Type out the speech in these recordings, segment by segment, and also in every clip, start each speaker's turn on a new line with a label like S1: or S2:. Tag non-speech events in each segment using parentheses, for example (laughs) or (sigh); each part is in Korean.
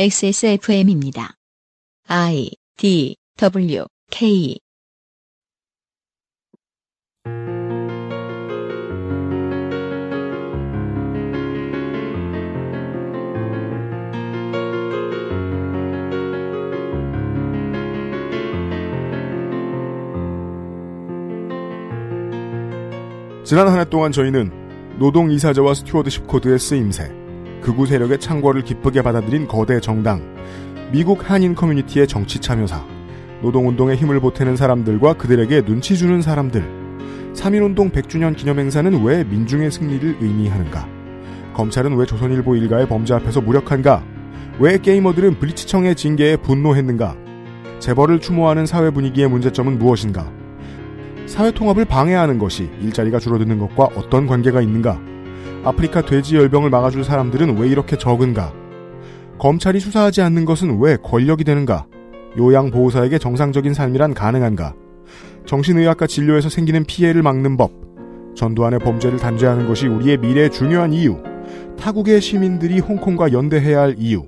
S1: XSFM입니다. I D W K
S2: 지난 한 해 동안 저희는 노동이사제와 스튜어드십 코드의 쓰임새, 극우 세력의 창궐을 기쁘게 받아들인 거대 정당, 미국 한인 커뮤니티의 정치 참여사, 노동운동에 힘을 보태는 사람들과 그들에게 눈치 주는 사람들, 3.1운동 100주년 기념행사는 왜 민중의 승리를 의미하는가? 검찰은 왜 조선일보 일가의 범죄 앞에서 무력한가? 왜 게이머들은 블리치청의 징계에 분노했는가? 재벌을 추모하는 사회 분위기의 문제점은 무엇인가? 사회 통합을 방해하는 것이 일자리가 줄어드는 것과 어떤 관계가 있는가? 아프리카 돼지 열병을 막아줄 사람들은 왜 이렇게 적은가? 검찰이 수사하지 않는 것은 왜 권력이 되는가? 요양보호사에게 정상적인 삶이란 가능한가? 정신의학과 진료에서 생기는 피해를 막는 법. 전두환의 범죄를 단죄하는 것이 우리의 미래의 중요한 이유. 타국의 시민들이 홍콩과 연대해야 할 이유.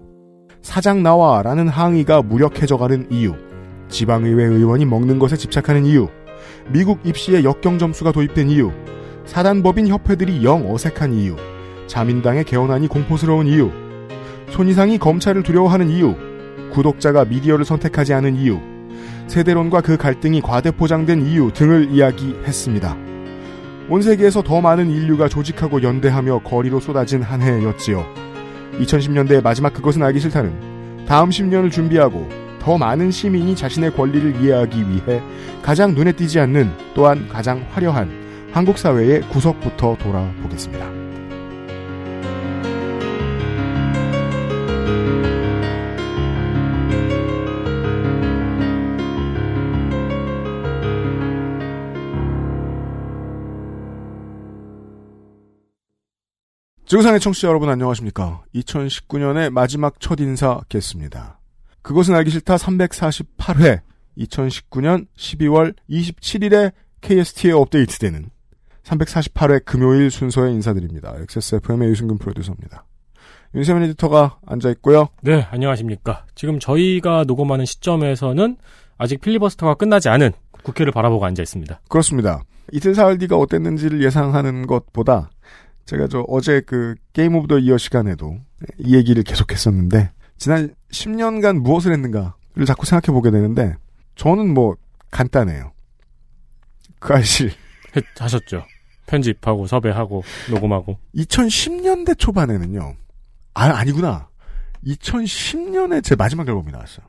S2: 사장 나와라는 항의가 무력해져가는 이유. 지방의회 의원이 먹는 것에 집착하는 이유. 미국 입시에 역경 점수가 도입된 이유, 사단법인 협회들이 영 어색한 이유, 자민당의 개헌안이 공포스러운 이유, 손이상이 검찰을 두려워하는 이유, 구독자가 미디어를 선택하지 않은 이유, 세대론과 그 갈등이 과대포장된 이유 등을 이야기했습니다. 온 세계에서 더 많은 인류가 조직하고 연대하며 거리로 쏟아진 한 해였지요. 2010년대의 마지막 그것은 알기 싫다는 다음 10년을 준비하고 더 많은 시민이 자신의 권리를 이해하기 위해 가장 눈에 띄지 않는 또한 가장 화려한 한국 사회의 구석부터 돌아보겠습니다. 지구상의 청취자 여러분 안녕하십니까. 2019년의 마지막 첫 인사 겠습니다. 그것은 알기 싫다 348회 2019년 12월 27일에 KST에 업데이트되는 348회 금요일 순서에 인사드립니다. XSFM의 유승근 프로듀서입니다. 윤세민 에디터가 앉아있고요.
S3: 네, 안녕하십니까. 지금 저희가 녹음하는 시점에서는 아직 필리버스터가 끝나지 않은 국회를 바라보고 앉아있습니다.
S2: 그렇습니다. 이틀 사흘 뒤가 어땠는지를 예상하는 것보다 제가 저 어제 그 Game of the Year 시간에도 이 얘기를 계속했었는데 지난 10년간 무엇을 했는가를 자꾸 생각해 보게 되는데 저는 뭐 간단해요. 그 아실
S3: 하셨죠. 편집하고 섭외하고 녹음하고
S2: 2010년대 초반에는요. 아 아니구나. 2010년에 제 마지막 앨범이 나왔어요.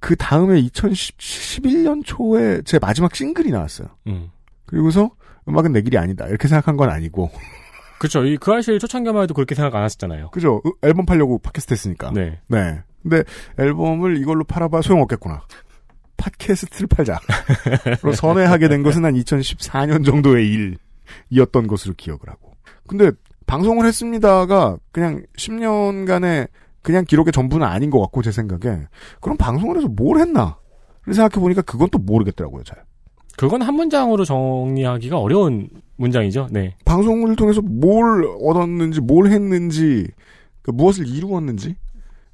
S2: 그 다음에 2011년 초에 제 마지막 싱글이 나왔어요.
S3: 음.
S2: 그리고서 음악은 내 길이 아니다. 이렇게 생각한 건 아니고.
S3: 그쵸. 이그 아실 초창기만 해도 그렇게 생각 안 하셨잖아요.
S2: 그죠. 앨범 팔려고 팟캐스트 했으니까.
S3: 네.
S2: 네. 근데 앨범을 이걸로 팔아봐 소용없겠구나. 팟캐스트를 팔자. 로 선회하게 된 것은 한 2014년 정도의 일이었던 것으로 기억을 하고. 근데 방송을 했습니다가 그냥 10년간의 그냥 기록의 전부는 아닌 것 같고 제 생각에 그럼 방송을 해서 뭘 했나? 생각해 보니까 그건 또 모르겠더라고요 잘.
S3: 그건 한 문장으로 정리하기가 어려운 문장이죠. 네.
S2: 방송을 통해서 뭘 얻었는지, 뭘 했는지, 그 무엇을 이루었는지,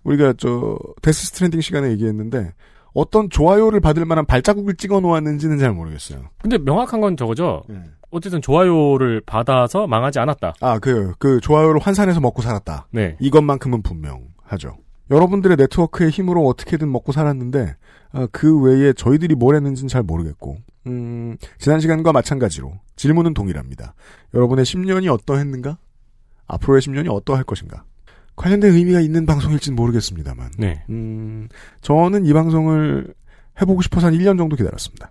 S2: 우리가 저 Death Stranding 시간에 얘기했는데 어떤 좋아요를 받을 만한 발자국을 찍어 놓았는지는 잘 모르겠어요.
S3: 근데 명확한 건 저거죠. 네. 어쨌든 좋아요를 받아서 망하지 않았다.
S2: 아, 그, 그 좋아요를 환산해서 먹고 살았다.
S3: 네.
S2: 이것만큼은 분명하죠. 여러분들의 네트워크의 힘으로 어떻게든 먹고 살았는데, 아, 그 외에 저희들이 뭘 했는지는 잘 모르겠고, 음, 지난 시간과 마찬가지로 질문은 동일합니다. 여러분의 10년이 어떠했는가? 앞으로의 10년이 어떠할 것인가? 관련된 의미가 있는 방송일지는 모르겠습니다만.
S3: 네.
S2: 음, 저는 이 방송을 해보고 싶어서 한 1년 정도 기다렸습니다.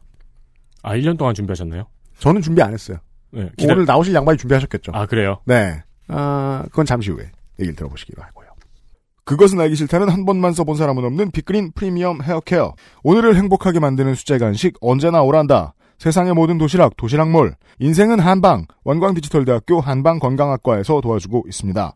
S3: 아, 1년 동안 준비하셨나요?
S2: 저는 준비 안 했어요.
S3: 네,
S2: 기다... 오늘 나오실 양반이 준비하셨겠죠.
S3: 아, 그래요?
S2: 네. 아, 그건 잠시 후에 얘기를 들어보시기로 하고요. 그것은 알기 싫다는 한 번만 써본 사람은 없는 빅그린 프리미엄 헤어케어. 오늘을 행복하게 만드는 수제 간식 언제나 오란다. 세상의 모든 도시락 도시락몰. 인생은 한방. 원광디지털대학교 한방건강학과에서 도와주고 있습니다.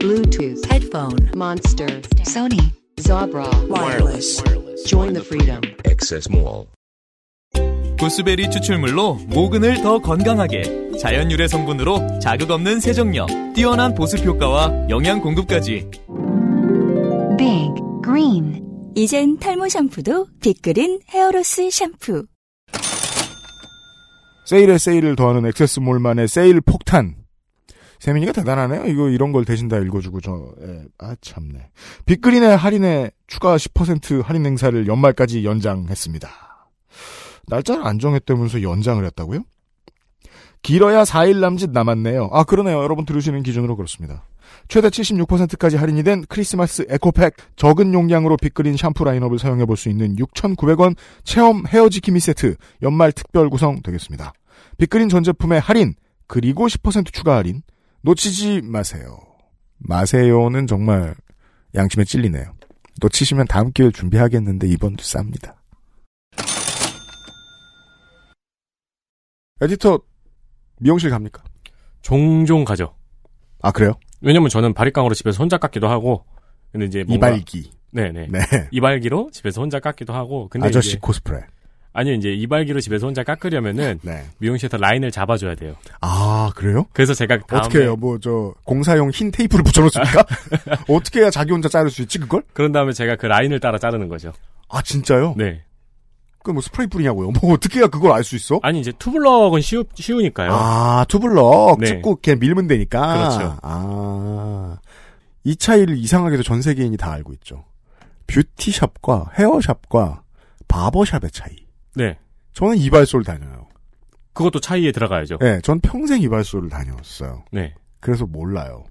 S4: Bluetooth, headphone, monster,
S5: Sony
S4: Zabra, wireless. Join the freedom.
S6: Access Mall.
S7: 구스베리 추출물로 모근을 더 건강하게 자연 유래 성분으로 자극 없는 세정력, 뛰어난 보습 효과와 영양 공급까지
S5: Big Green
S8: 이젠 탈모 샴푸도 빅그린 헤어로스 샴푸.
S2: 세일에 세일을 더하는 액세스몰만의 세일 폭탄. 세민이가 대단하네요. 이거 이런 걸 대신 다 읽어주고 저, 예, 아 참네. 빅그린의 할인에 추가 10% 할인 행사를 연말까지 연장했습니다. 날짜를 안 정했다면서 연장을 했다고요? 길어야 4일 남짓 남았네요. 아 그러네요. 여러분 들으시는 기준으로 그렇습니다. 최대 76%까지 할인이 된 크리스마스 에코팩 적은 용량으로 빅그린 샴푸 라인업을 사용해 볼 수 있는 6,900원 체험 헤어지키미 세트 연말 특별 구성 되겠습니다. 빅그린 전 제품의 할인 그리고 10% 추가 할인 놓치지 마세요. 마세요는 정말 양심에 찔리네요. 놓치시면 다음 기회에 준비하겠는데 이번도 쌉니다. 에디터 미용실 갑니까?
S3: 종종 가죠.
S2: 아 그래요?
S3: 왜냐면 저는 바리깡으로 집에서 혼자 깎기도 하고, 근데 이제 뭔가-
S2: 이발기.
S3: 네네.
S2: 네.
S3: 이발기로 집에서 혼자 깎기도 하고, 근데
S2: 아저씨
S3: 이제,
S2: 코스프레.
S3: 아니요 이제 이발기로 집에서 혼자 깎으려면은
S2: 네.
S3: 미용실에서 라인을 잡아줘야 돼요.
S2: 아 그래요?
S3: 그래서 제가
S2: 어떻게 해요? 뭐 저 공사용 흰 테이프를 붙여놓습니까? (laughs) 어떻게 해야 자기 혼자 자를 수 있지 그걸?
S3: 그런 다음에 제가 그 라인을 따라 자르는 거죠.
S2: 아 진짜요?
S3: 네.
S2: 그 뭐 스프레이 뿌리냐고요? 뭐 어떻게 해야 그걸 알 수 있어?
S3: 아니 이제 투블럭은 쉬우, 쉬우니까요.
S2: 아 투블럭
S3: 네.
S2: 찍고 그냥 밀면 되니까.
S3: 그렇죠.
S2: 아. 이 차이를 이상하게도 전 세계인이 다 알고 있죠. 뷰티샵과 헤어샵과 바버샵의 차이.
S3: 네.
S2: 저는 이발소를 다녀요.
S3: 그것도 차이에 들어가야죠.
S2: 네, 전 평생 이발소를 다녔어요.
S3: 네.
S2: 그래서 몰라요.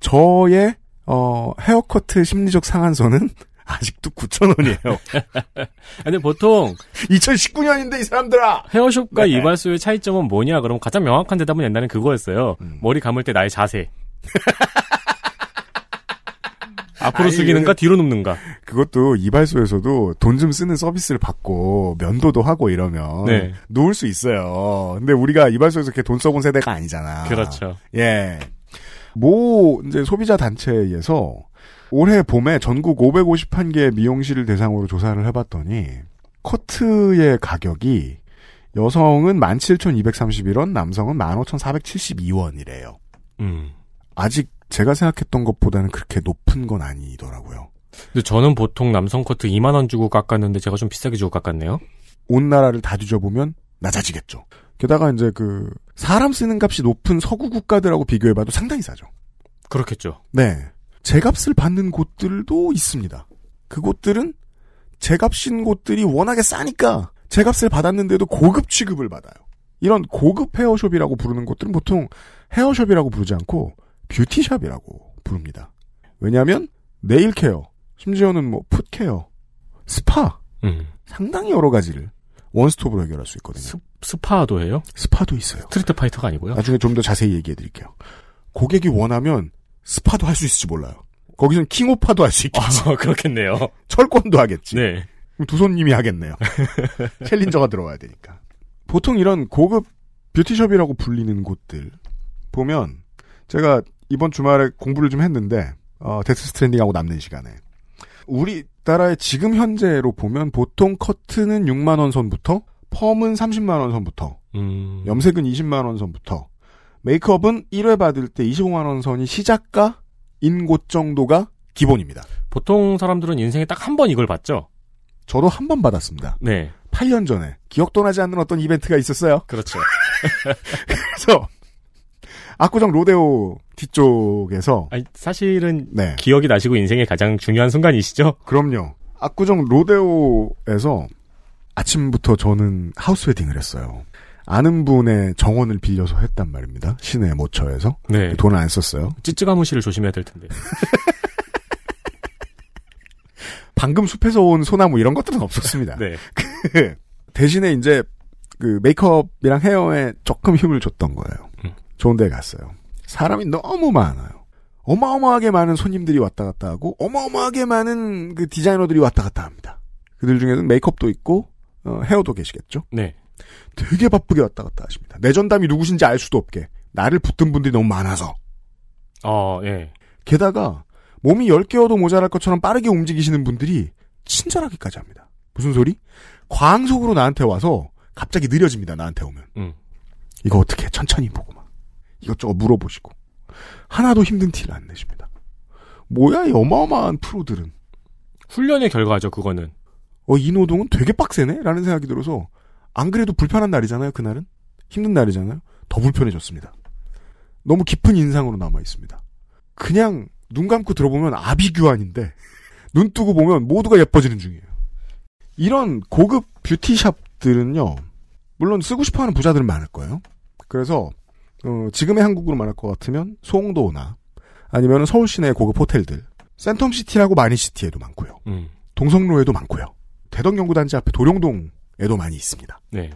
S2: 저의 어, 헤어커트 심리적 상한선은 (laughs) 아직도 9,000원이에요.
S3: 근데 (laughs) 보통
S2: 2019년인데 이 사람들아.
S3: 헤어숍과
S2: 네.
S3: 이발소의 차이점은 뭐냐? 그럼 가장 명확한 대답은 옛날엔 그거였어요.
S2: 음.
S3: 머리 감을 때 나의 자세. (laughs) 앞으로
S2: 아니,
S3: 숙이는가
S2: 그-
S3: 뒤로 눕는가.
S2: 그것도 이발소에서도 돈 좀 쓰는 서비스를 받고 면도도 하고 이러면
S3: 네.
S2: 놓을 수 있어요. 근데 우리가 이발소에서 그렇게 돈 써본 세대가 아니잖아.
S3: 그렇죠.
S2: 예. 모 이제 소비자 단체에 의해서 올해 봄에 전국 551개 미용실을 대상으로 조사를 해봤더니 커트의 가격이 여성은 17,231원, 남성은 15,472원이래요.
S3: 음.
S2: 아직 제가 생각했던 것보다는 그렇게 높은 건 아니더라고요.
S3: 근데 저는 보통 남성 커트 2만 원 주고 깎았는데 제가 좀 비싸게 주고 깎았네요.
S2: 온 나라를 다 뒤져보면 낮아지겠죠. 게다가 이제 그 사람 쓰는 값이 높은 서구 국가들하고 비교해봐도 상당히 싸죠.
S3: 그렇겠죠.
S2: 네. 제 값을 받는 곳들도 있습니다. 그곳들은 제 값인 곳들이 워낙에 싸니까 제 값을 받았는데도 고급 취급을 받아요. 이런 고급 hair shop이라고 부르는 곳들은 보통 hair shop이라고 부르지 않고 beauty shop이라고 부릅니다. 왜냐하면 nail care, 심지어는 뭐 foot care, 스파
S3: 음.
S2: 상당히 여러 가지를 원스톱으로 해결할 수 있거든요.
S3: 스, 스파도 해요?
S2: 스파도 있어요.
S3: 스트리트 파이터가 아니고요.
S2: 나중에 좀 더 자세히 얘기해 드릴게요. 고객이 원하면 스파도 할 수 있을지 몰라요. 거기선 킹오파도 할 수 있겠지.
S3: 아, 그렇겠네요. (laughs)
S2: 철권도 하겠지.
S3: 네.
S2: 두 손님이 하겠네요. (laughs) 챌린저가 들어와야 되니까. 보통 이런 고급 beauty shop이라고 불리는 곳들 보면 제가 이번 주말에 공부를 좀 했는데 어, Death Stranding하고 남는 시간에 우리나라의 지금 현재로 보면 보통 커트는 6만 원 선부터 펌은 30만 원 선부터
S3: 음.
S2: 염색은 20만 원 선부터 메이크업은 1회 받을 때 25만 원 선이 시작가인 곳 정도가 기본입니다.
S3: 보통 사람들은 인생에 딱 한 번 이걸 봤죠?
S2: 저도 한 번 받았습니다.
S3: 네.
S2: 8년 전에 기억도 나지 않는 어떤 이벤트가 있었어요.
S3: 그렇죠. (laughs)
S2: 그래서 압구정 로데오 뒤쪽에서
S3: 아니, 사실은
S2: 네
S3: 기억이 나시고 인생의 가장 중요한 순간이시죠?
S2: 그럼요. 압구정 로데오에서 아침부터 저는 하우스 웨딩을 했어요. 아는 분의 정원을 빌려서 했단 말입니다. 시내 모처에서
S3: 네.
S2: 돈을 안 썼어요.
S3: 찌찌가무시를 조심해야 될 텐데. (laughs)
S2: 방금 숲에서 온 소나무 이런 것들은 없었습니다. (laughs)
S3: 네.
S2: 대신에 이제 그 메이크업이랑 헤어에 조금 힘을 줬던 거예요.
S3: 음.
S2: 좋은 데 갔어요. 사람이 너무 많아요. 어마어마하게 많은 손님들이 왔다 갔다 하고 어마어마하게 많은 그 디자이너들이 왔다 갔다 합니다. 그들 중에는 메이크업도 있고 어, 헤어도 계시겠죠.
S3: 네.
S2: 되게 바쁘게 왔다 갔다 하십니다. 내 전담이 누구신지 알 수도 없게 나를 붙든 분들이 너무 많아서
S3: 어, 예.
S2: 게다가 몸이 10개여도 모자랄 것처럼 빠르게 움직이시는 분들이 친절하기까지 합니다. 무슨 소리? 광속으로 나한테 와서 갑자기 느려집니다. 나한테 오면.
S3: 음.
S2: 이거 어떻게 해? 천천히 보고 막 이것저것 물어보시고 하나도 힘든 티를 안 내십니다. 뭐야 이 어마어마한 프로들은
S3: 훈련의 결과죠, 그거는.
S2: 어, 이 노동은 되게 빡세네? 라는 생각이 들어서 안 그래도 불편한 날이잖아요. 그날은 힘든 날이잖아요. 더 불편해졌습니다. 너무 깊은 인상으로 남아 있습니다. 그냥 눈 감고 들어보면 아비규환인데 (laughs) 눈 뜨고 보면 모두가 예뻐지는 중이에요. 이런 고급 beauty shop들은요. 물론 쓰고 싶어하는 부자들은 많을 거예요. 그래서 어, 지금의 한국으로 말할 것 같으면 송도나 아니면 서울 시내의 고급 호텔들 센텀시티라고 마린시티에도 많고요.
S3: 음.
S2: 동성로에도 많고요. 대덕연구단지 앞에 도룡동에도 많이 있습니다.
S3: 네.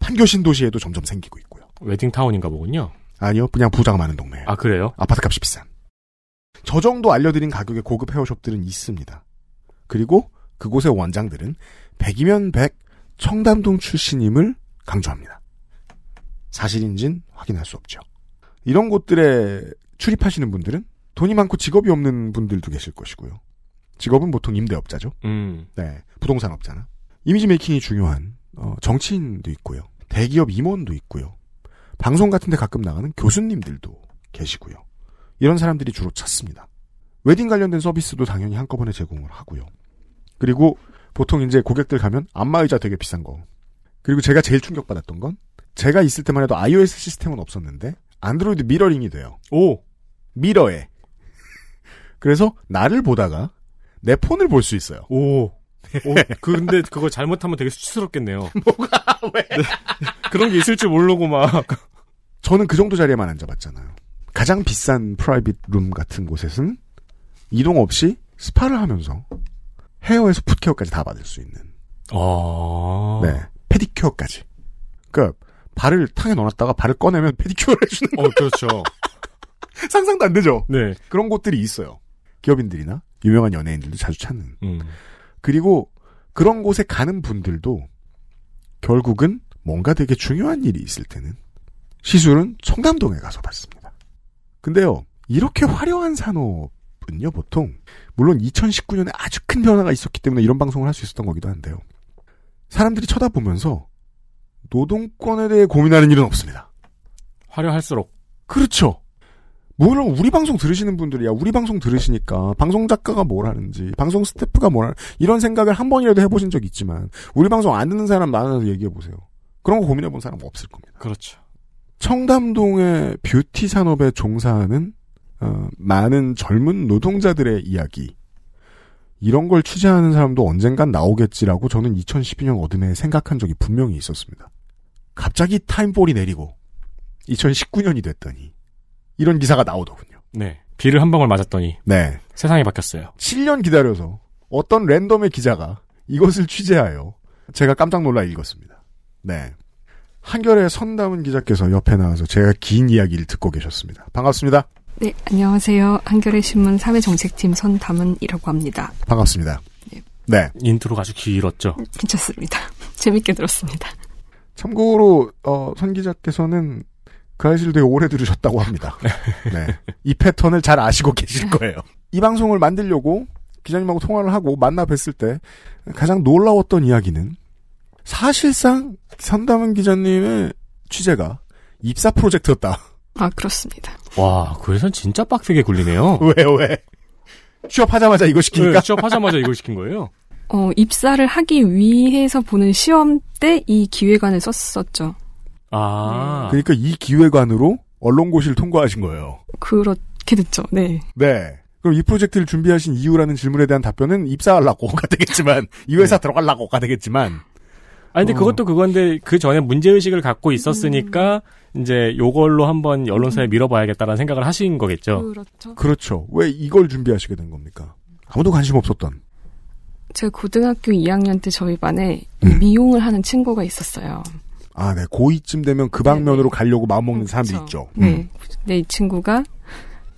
S2: 판교신 도시에도 점점 생기고 있고요.
S3: 웨딩타운인가 보군요.
S2: 아니요, 그냥 부자가 많은 동네예요.
S3: 아, 그래요?
S2: 아파트 값이 비싼. 저 정도 알려드린 가격의 고급 헤어숍들은 있습니다. 그리고 그곳의 원장들은 100이면 100 청담동 출신임을 강조합니다. 사실인진 확인할 수 없죠. 이런 곳들에 출입하시는 분들은 돈이 많고 직업이 없는 분들도 계실 것이고요. 직업은 보통 임대업자죠.
S3: 음.
S2: 네, 부동산 업자나. 이미지 메이킹이 중요한 어, 정치인도 있고요. 대기업 임원도 있고요. 방송 같은 데 가끔 나가는 교수님들도 계시고요. 이런 사람들이 주로 찾습니다. 웨딩 관련된 서비스도 당연히 한꺼번에 제공을 하고요. 그리고 보통 이제 고객들 가면 안마 의자 되게 비싼 거. 그리고 제가 제일 충격받았던 건 제가 있을 때만 해도 iOS 시스템은 없었는데 안드로이드 mirroring이 돼요.
S3: 오!
S2: mirror에. 그래서 나를 보다가 내 폰을 볼 수 있어요.
S3: 오. 오, 그, 근데 그거 잘못하면 되게 수치스럽겠네요. (laughs) 뭐가, 왜? 그런 게 있을 줄 모르고 막.
S2: 저는 그 정도 자리에만 앉아봤잖아요. 가장 비싼 private 룸 같은 곳에서는 이동 없이 스파를 하면서 헤어에서 풋케어까지 다 받을 수 있는.
S3: 아.
S2: 네. 페디큐어까지. 그러니까 발을 탕에 넣어놨다가 발을 꺼내면 페디큐어를 해주는
S3: 어, 그렇죠. (laughs)
S2: 상상도 안 되죠.
S3: 네.
S2: 그런 곳들이 있어요. 기업인들이나 유명한 연예인들도 자주 찾는.
S3: 음.
S2: 그리고 그런 곳에 가는 분들도 결국은 뭔가 되게 중요한 일이 있을 때는 시술은 청담동에 가서 받습니다. 근데요, 이렇게 화려한 산업은요, 보통, 물론 2019년에 아주 큰 변화가 있었기 때문에 이런 방송을 할 수 있었던 거기도 한데요. 사람들이 쳐다보면서 노동권에 대해 고민하는 일은 없습니다.
S3: 화려할수록.
S2: 그렇죠. 물론 우리 방송 들으시는 분들이야 우리 방송 들으시니까 방송 작가가 뭘 하는지 방송 스태프가 뭘 하는 이런 생각을 한 번이라도 해보신 적 있지만 우리 방송 안 듣는 사람 나눠서 얘기해 보세요. 그런 거 고민해 본 사람 없을 겁니다.
S3: 그렇죠.
S2: 청담동의 뷰티 산업에 종사하는 어, 많은 젊은 노동자들의 이야기 이런 걸 취재하는 사람도 언젠간 나오겠지라고 저는 2012년 어둠에 생각한 적이 분명히 있었습니다. 갑자기 타임볼이 내리고 2019년이 됐더니 이런 기사가 나오더군요.
S3: 네. 비를 한 방울 맞았더니
S2: 네.
S3: 세상이 바뀌었어요.
S2: 7년 기다려서 어떤 랜덤의 기자가 이것을 취재하여 제가 깜짝 놀라 읽었습니다. 네. 한결의 선담은 기자께서 옆에 나와서 제가 긴 이야기를 듣고 계셨습니다. 반갑습니다.
S6: 네, 안녕하세요. 한겨레 신문 사회정책팀 선담은이라고 합니다.
S2: 반갑습니다.
S6: 네.
S2: 네.
S3: 인트로가 아주 길었죠.
S6: 괜찮습니다. (laughs) 재밌게 들었습니다.
S2: 참고로 어, 선 기자께서는 그 아이를 되게 오래 들으셨다고 합니다. 네. 이 패턴을 잘 아시고 계실 거예요. 이 방송을 만들려고 기자님하고 통화를 하고 만나 뵀을 때 가장 놀라웠던 이야기는 사실상 선담은 기자님의 취재가 입사 프로젝트였다.
S6: 아, 그렇습니다.
S3: 와, 그래서 진짜 빡세게 굴리네요. (laughs)
S2: 왜요, 왜? 취업하자마자 이거 시키니까?
S3: 네, 취업하자마자 이걸 시킨 거예요? (laughs)
S6: 어, 입사를 하기 위해서 보는 시험 때 이 기획안을 썼었죠.
S3: 아.
S2: 그러니까 이 기획안으로 언론고시를 통과하신 거예요.
S6: 그렇게 됐죠. 네.
S2: 네. 그럼 이 프로젝트를 준비하신 이유라는 질문에 대한 답변은 입사하려고가 되겠지만, 이 회사
S3: 네.
S2: 들어가려고가 되겠지만,
S3: 아니, 근데
S2: 어.
S3: 그것도 그건데, 그 전에 문제 의식을 갖고 있었으니까, 이제 요걸로 한번 언론사에 밀어봐야겠다라는 생각을 하신 거겠죠.
S6: 그렇죠.
S2: 그렇죠. 왜 이걸 준비하시게 된 겁니까? 아무도 관심 없었던.
S6: 제가 고등학교 2학년 때 저희 반에
S2: 음.
S6: 미용을 하는 친구가 있었어요.
S2: 아, 네. 고2쯤 되면 그 방면으로 가려고 마음먹는 사람들 있죠.
S6: 네.
S2: 음.
S6: 근데 이 친구가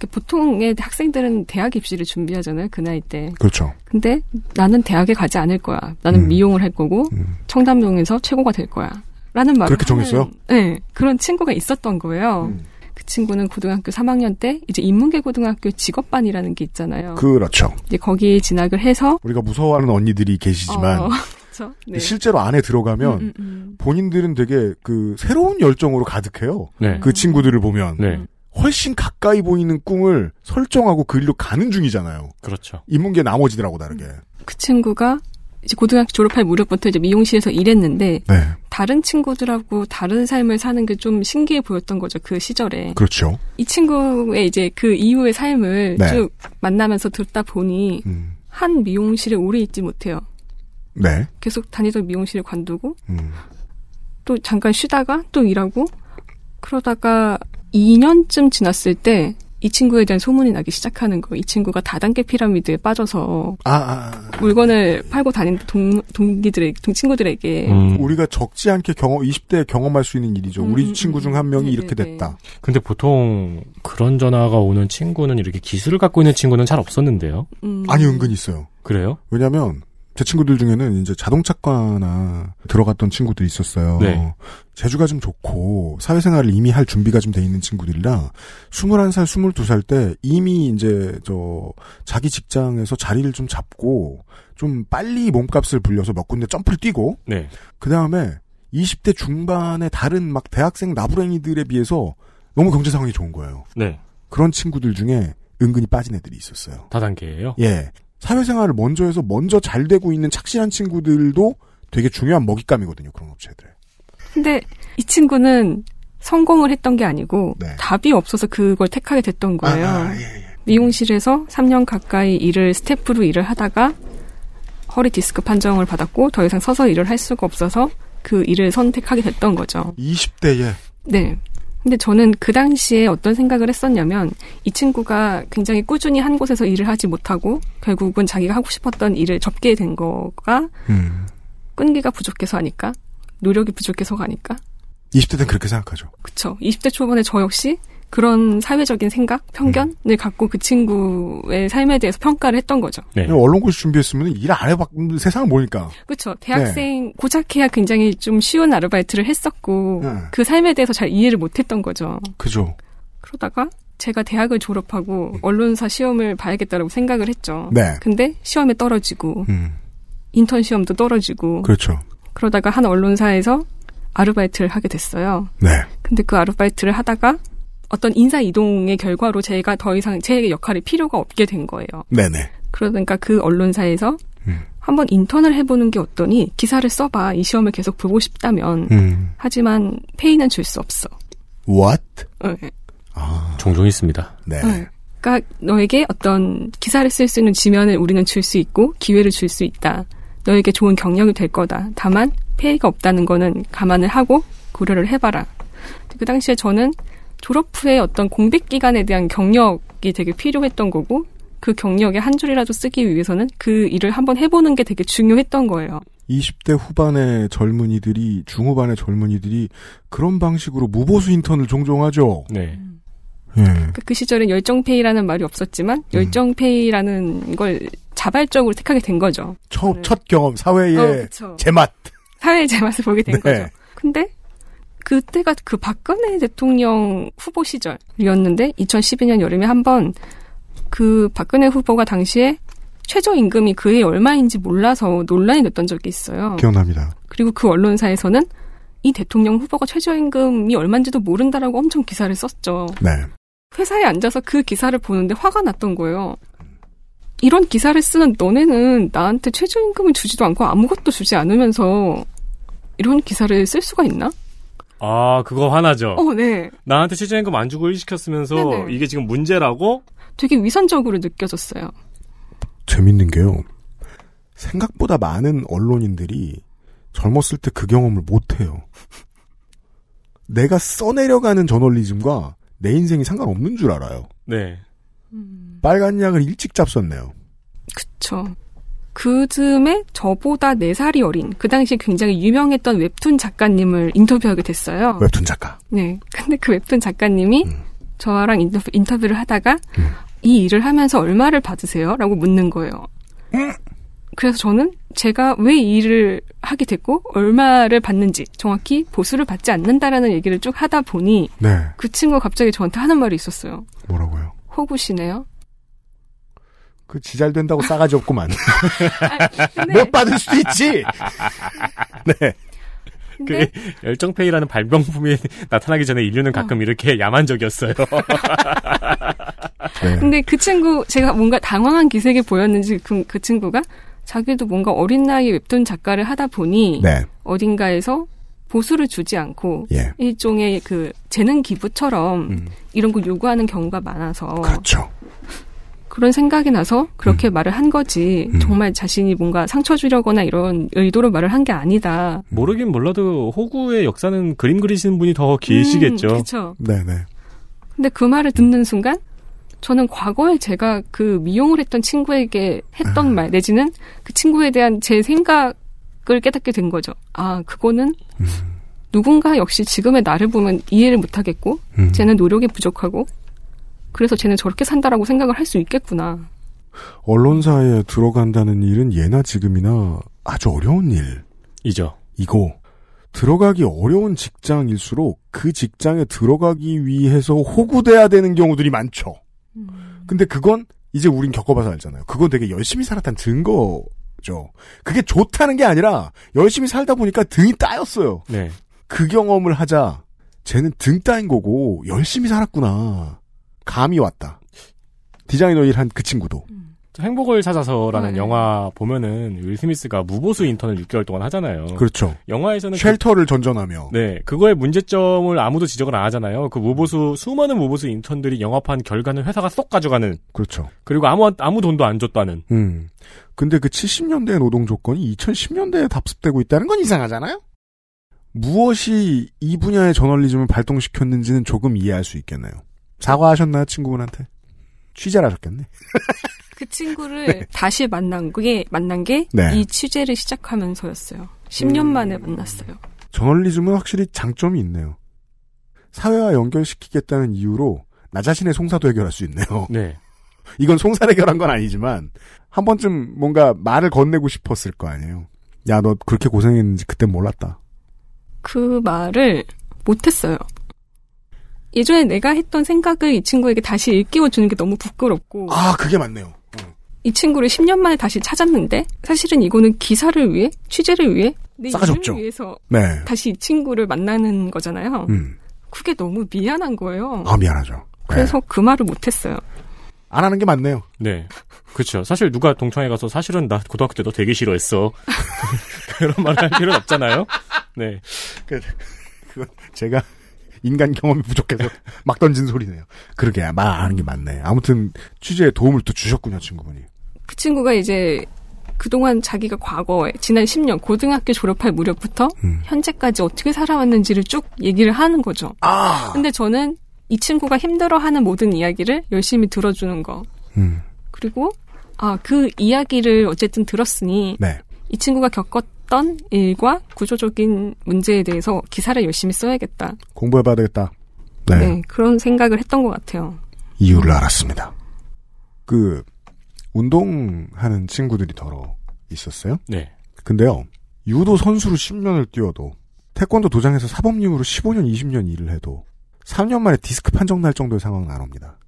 S6: 보통의 학생들은 대학 입시를 준비하잖아요. 그 나이 때.
S2: 그렇죠.
S6: 근데 나는 대학에 가지 않을 거야. 나는
S2: 음.
S6: 미용을 할 거고
S2: 음.
S6: 청담동에서 최고가 될 거야. 라는 말을
S2: 그렇게 정했어요?
S6: 네. 그런 친구가 있었던 거예요.
S2: 음.
S6: 그 친구는 고등학교 3학년 때 이제 인문계 고등학교 직업반이라는 게 있잖아요.
S2: 그렇죠.
S6: 이제 거기에 진학을 해서
S2: 우리가 무서워하는 언니들이 계시지만
S6: 어, (laughs) 그렇죠. 네.
S2: 실제로 안에 들어가면
S6: 음, 음, 음.
S2: 본인들은 되게 그 새로운 열정으로 가득해요.
S3: 네.
S2: 그 친구들을 보면
S3: 네.
S2: 훨씬 가까이 보이는 꿈을 설정하고 그 일로 가는 중이잖아요.
S3: 그렇죠.
S2: 인문계 나머지들하고 다르게.
S6: 그 친구가 이제 고등학교 졸업할 무렵부터 이제 미용실에서 일했는데
S2: 네,
S6: 다른 친구들하고 다른 삶을 사는 게 좀 신기해 보였던 거죠 그 시절에
S2: 그렇죠.
S6: 이 친구의 이제 그 이후의 삶을
S2: 네.
S6: 쭉 만나면서 듣다 보니
S2: 음,
S6: 한 미용실에 오래 있지 못해요
S2: 네,
S6: 계속 다니던 미용실에 관두고
S2: 음,
S6: 또 잠깐 쉬다가 또 일하고 그러다가 2년쯤 지났을 때 이 친구에 대한 소문이 나기 시작하는 거. 이 친구가 다단계 피라미드에 빠져서
S2: 아, 아,
S6: 물건을 팔고 다니는 동, 동기들의, 동 친구들에게
S3: 음.
S2: 우리가 적지 않게 경험, 20대에 경험할 수 있는 일이죠.
S6: 음,
S2: 우리
S6: 음,
S2: 친구 중
S6: 음.
S2: 한 명이
S6: 네,
S2: 이렇게
S6: 네,
S2: 됐다.
S3: 근데 보통 그런 전화가 오는 친구는 이렇게 기술을 갖고 있는 친구는 잘 없었는데요.
S6: 음,
S2: 아니, 은근히 있어요.
S3: 그래요?
S2: 왜냐면, 제 친구들 중에는 이제 자동차과나 들어갔던 친구들이 있었어요.
S3: 네.
S2: 재주가 좀 좋고, 사회생활을 이미 할 준비가 좀 돼 있는 친구들이라, 21살, 22살 때 이미 이제, 저, 자기 직장에서 자리를 좀 잡고, 좀 빨리 몸값을 불려서 몇 군데 점프를 뛰고,
S3: 네.
S2: 그 다음에 20대 중반의 다른 막 대학생 나부랭이들에 비해서 너무 경제 상황이 좋은 거예요.
S3: 네.
S2: 그런 친구들 중에 은근히 빠진 애들이 있었어요.
S3: 다단계예요.
S2: 예. 사회생활을 먼저 해서 먼저 잘 되고 있는 착실한 친구들도 되게 중요한 먹잇감이거든요. 그런 업체들.
S6: 근데 이 친구는 성공을 했던 게 아니고
S2: 네.
S6: 답이 없어서 그걸 택하게 됐던 거예요.
S2: 아, 예, 예.
S6: 미용실에서 3년 가까이 일을 스태프로 일을 하다가 허리 디스크 판정을 받았고 더 이상 서서 일을 할 수가 없어서 그 일을 선택하게 됐던 거죠.
S2: 20대에
S6: 네. 근데 저는 그 당시에 어떤 생각을 했었냐면 이 친구가 굉장히 꾸준히 한 곳에서 일을 하지 못하고 결국은 자기가 하고 싶었던 일을 접게 된 거가
S2: 음.
S6: 끈기가 부족해서 아닐까? 노력이 부족해서가 아닐까?
S2: 20대 때는 그렇게 생각하죠.
S6: 그쵸. 20대 초반에 저 역시 그런 사회적인 생각, 편견을 갖고 그 친구의 삶에 대해서 평가를 했던 거죠.
S3: 네.
S2: 언론고시 준비했으면 일 안 해봤 세상을 모니까.
S6: 그쵸. 대학생 고작해야 굉장히 좀 쉬운 아르바이트를 했었고
S2: 네.
S6: 그 삶에 대해서 잘 이해를 못했던 거죠.
S2: 그죠.
S6: 그러다가 제가 대학을 졸업하고 언론사 시험을 봐야겠다라고 생각을 했죠.
S2: 네.
S6: 근데 시험에 떨어지고
S2: 음.
S6: 인턴 시험도 떨어지고
S2: 그렇죠.
S6: 그러다가 한 언론사에서 아르바이트를 하게 됐어요.
S2: 네.
S6: 근데 그 아르바이트를 하다가 어떤 인사 이동의 결과로 제가 더 이상 제 역할이 필요가 없게 된 거예요.
S2: 네네.
S6: 그러니까 그 언론사에서
S2: 음.
S6: 한번 인턴을 해보는 게 어떠니 기사를 써봐 이 시험을 계속 보고 싶다면
S2: 음.
S6: 하지만 페이는 줄 수 없어.
S2: What?
S6: 어,
S2: 아.
S3: 종종 있습니다.
S2: 네.
S6: 어. 그러니까 너에게 어떤 기사를 쓸 수 있는 지면을 우리는 줄 수 있고 기회를 줄 수 있다. 너에게 좋은 경력이 될 거다. 다만 페이가 없다는 거는 감안을 하고 고려를 해봐라. 그 당시에 저는 졸업 후에 어떤 공백 기간에 대한 경력이 되게 필요했던 거고 그 경력에 한 줄이라도 쓰기 위해서는 그 일을 한번 해보는 게 되게 중요했던 거예요.
S2: 20대 후반의 젊은이들이, 중후반의 젊은이들이 그런 방식으로 무보수 인턴을 종종 하죠.
S3: 네.
S2: 예.
S6: 그, 그 시절엔 열정페이라는 말이 없었지만 열정페이라는 걸 자발적으로 택하게 된 거죠.
S2: 첫,
S6: 네.
S2: 첫 경험, 사회의
S6: 어.
S2: 제맛.
S6: 사회의 제맛을 보게 된
S2: 네.
S6: 거죠. 근데 그때가 그 박근혜 대통령 후보 시절이었는데 2012년 여름에 한번 그 박근혜 후보가 당시에 최저임금이 그해 얼마인지 몰라서 논란이 됐던 적이 있어요.
S2: 기억납니다.
S6: 그리고 그 언론사에서는 이 대통령 후보가 최저임금이 얼마인지도 모른다라고 엄청 기사를 썼죠.
S2: 네.
S6: 회사에 앉아서 그 기사를 보는데 화가 났던 거예요. 이런 기사를 쓰는 너네는 나한테 최저임금을 주지도 않고 아무것도 주지 않으면서 이런 기사를 쓸 수가 있나?
S3: 아, 그거 화나죠.
S6: 어, 네.
S3: 나한테 최저임금 안 주고 일 시켰으면서
S6: 네네.
S3: 이게 지금 문제라고?
S6: 되게 위선적으로 느껴졌어요.
S2: 재밌는 게요. 생각보다 많은 언론인들이 젊었을 때 그 경험을 못해요. (laughs) 내가 써내려가는 저널리즘과 내 인생이 상관없는 줄 알아요.
S3: 네.
S2: 빨간 약을 일찍 잡섰네요.
S6: 그쵸. 그 즈음에 저보다 4살이 어린, 그 당시 굉장히 유명했던 웹툰 작가님을 인터뷰하게 됐어요.
S2: 웹툰 작가.
S6: 네. 근데 그 웹툰 작가님이
S2: 음.
S6: 저랑 인터뷰, 인터뷰를 하다가
S2: 음.
S6: 이 일을 하면서 얼마를 받으세요? 라고 묻는 거예요.
S2: 음.
S6: 그래서 저는 제가 왜 이 일을 하게 됐고 얼마를 받는지 정확히 보수를 받지 않는다라는 얘기를 쭉 하다 보니
S2: 네.
S6: 그 친구가 갑자기 저한테 하는 말이 있었어요.
S2: 뭐라고요?
S6: 호구시네요.
S2: 그 지잘 된다고 싸가지 없구만.
S6: 근데,
S2: 못 받을 수도 있지. (laughs) 네.
S6: 근데
S3: 그 열정페이라는 발명품이 나타나기 전에 인류는 가끔 이렇게 야만적이었어요.
S2: 네. (laughs)
S6: 근데 그 친구 제가 뭔가 당황한 기색이 보였는지 그, 그 친구가 자기도 뭔가 어린 나이 웹툰 작가를 하다 보니
S2: 네.
S6: 어딘가에서 보수를 주지 않고
S2: 예.
S6: 일종의 그 재능 기부처럼
S2: 음.
S6: 이런 걸 요구하는 경우가 많아서
S2: 그렇죠.
S6: 그런 생각이 나서 그렇게 말을 한 거지
S2: 음.
S6: 정말 자신이 뭔가 상처 주려거나 이런 의도로 말을 한 게 아니다.
S3: 모르긴 몰라도 호구의 역사는 그림 그리시는 분이 더 계시겠죠.
S6: 음, 그렇죠.
S2: 네네.
S6: 근데 그 말을 듣는 순간 저는 과거에 제가 그 미용을 했던 친구에게 했던
S2: 음.
S6: 말 내지는 그 친구에 대한 제 생각을 깨닫게 된 거죠. 아 그거는
S2: 음.
S6: 누군가 역시 지금의 나를 보면 이해를 못하겠고
S2: 음.
S6: 쟤는 노력이 부족하고 그래서 쟤는 저렇게 산다라고 생각을 할 수 있겠구나.
S2: 언론사에 들어간다는 일은 예나 지금이나 아주 어려운 일.
S3: 이죠.
S2: 이고 들어가기 어려운 직장일수록 그 직장에 들어가기 위해서 호구돼야 되는 경우들이 많죠. 근데 그건 이제 우린 겪어봐서 알잖아요. 그건 되게 열심히 살았다는 증거죠. 그게 좋다는 게 아니라 열심히 살다 보니까 등이 따였어요.
S3: 네.
S2: 그 경험을 하자 쟤는 등 따인 거고 열심히 살았구나. 감이 왔다. 디자이너 일 한 그 친구도.
S3: 행복을 찾아서라는
S6: 네.
S3: 영화 보면은 윌 스미스가 무보수 인턴을 6개월 동안 하잖아요.
S2: 그렇죠.
S3: 영화에서는 그-
S2: shelter를 전전하며.
S3: 네, 그거의 문제점을 아무도 지적을 안 하잖아요. 그 무보수 수많은 무보수 인턴들이 영업한 결과는 회사가 쏙 가져가는.
S2: 그렇죠.
S3: 그리고 아무 아무 돈도 안 줬다는.
S2: 음. 근데 그 70년대의 노동 조건이 2010년대에 답습되고 있다는 건 이상하잖아요? 무엇이 이 분야의 저널리즘을 발동시켰는지는 조금 이해할 수 있겠네요. 사과하셨나요, 친구분한테? 취재를 하셨겠네. (laughs)
S6: 그 친구를 다시 만난 게 만난 게이
S2: 네.
S6: 취재를 시작하면서였어요. 10년 만에 만났어요.
S2: 저널리즘은 확실히 장점이 있네요. 사회와 연결시키겠다는 이유로 나 자신의 송사도 해결할 수 있네요.
S3: 네. (laughs)
S2: 이건 송사를 해결한 건 아니지만 한 번쯤 뭔가 말을 건네고 싶었을 거 아니에요. 야, 너 그렇게 고생했는지 그땐 몰랐다.
S6: 그 말을 못했어요. 예전에 내가 했던 생각을 이 친구에게 다시 일깨워 주는 게 너무 부끄럽고
S2: 아, 그게 맞네요.
S6: 이 친구를 10년 만에 다시 찾았는데 사실은 이거는 기사를 위해 취재를 위해 내
S2: 싸가지.
S6: 위해서
S2: 네.
S6: 다시 이 친구를 만나는 거잖아요.
S2: 음.
S6: 그게 너무 미안한 거예요.
S2: 아, 미안하죠. 네.
S6: 그래서 그 말을 못했어요.
S2: 안 하는 게 맞네요.
S3: 네. 그렇죠. 사실 누가 동창회 가서 사실은 나 고등학교 때 너 되게 싫어했어. (laughs) 그런 말을 할 필요는 없잖아요. 네.
S2: 그건 제가 인간 경험이 부족해서 (laughs) 막 던진 소리네요. 그러게 말 안 하는 게 맞네. 아무튼 취재에 도움을 또 주셨군요, 친구분이.
S6: 그 친구가 이제 그동안 자기가 과거에 지난 10년 고등학교 졸업할 무렵부터
S2: 음.
S6: 현재까지 어떻게 살아왔는지를 쭉 얘기를 하는 거죠.
S2: 아.
S6: 근데 저는 이 친구가 힘들어하는 모든 이야기를 열심히 들어주는 거.
S2: 음.
S6: 그리고 아 그 이야기를 어쨌든 들었으니
S2: 네.
S6: 이 친구가 겪었 던 일과 구조적인 문제에 대해서 기사를 열심히 써야겠다.
S2: 공부해봐야 되겠다. 네.
S6: 네, 그런 생각을 했던 것 같아요.
S2: 이유를 알았습니다. 그 운동하는 친구들이 더러 있었어요.
S3: 네.
S2: 근데요. 유도 선수로 10년을 뛰어도 태권도 도장에서 사범님으로 15년, 20년 일을 해도 3년 만에 디스크 판정 날 정도의 상황은 안 옵니다.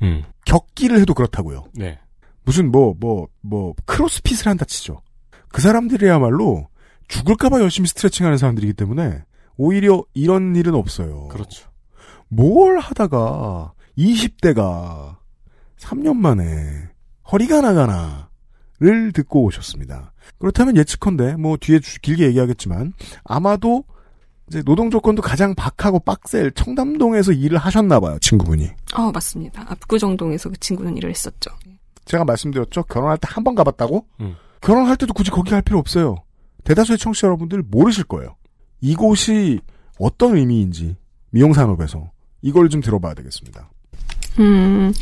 S3: 음.
S2: 격기를 해도 그렇다고요.
S3: 네.
S2: 무슨 뭐 뭐뭐 크로스핏을 한다 치죠. 그 사람들이야말로 죽을까봐 열심히 스트레칭하는 사람들이기 때문에 오히려 이런 일은 없어요.
S3: 그렇죠.
S2: 뭘 하다가 20대가 3년 만에 허리가 나가나를 듣고 오셨습니다. 그렇다면 예측컨대 뭐 뒤에 주- 길게 얘기하겠지만 아마도 이제 노동 조건도 가장 박하고 빡셀 청담동에서 일을 하셨나 봐요, 친구분이.
S6: 어, 맞습니다. 압구정동에서 그 친구는 일을 했었죠.
S2: 제가 말씀드렸죠. 결혼할 때 한 번 가봤다고?
S3: 음.
S2: 결혼할 때도 굳이 거기 갈 필요 없어요. 대다수의 청취자 여러분들 모르실 거예요. 이곳이 어떤 의미인지 미용산업에서 이걸 좀 들어봐야 되겠습니다.
S6: 음,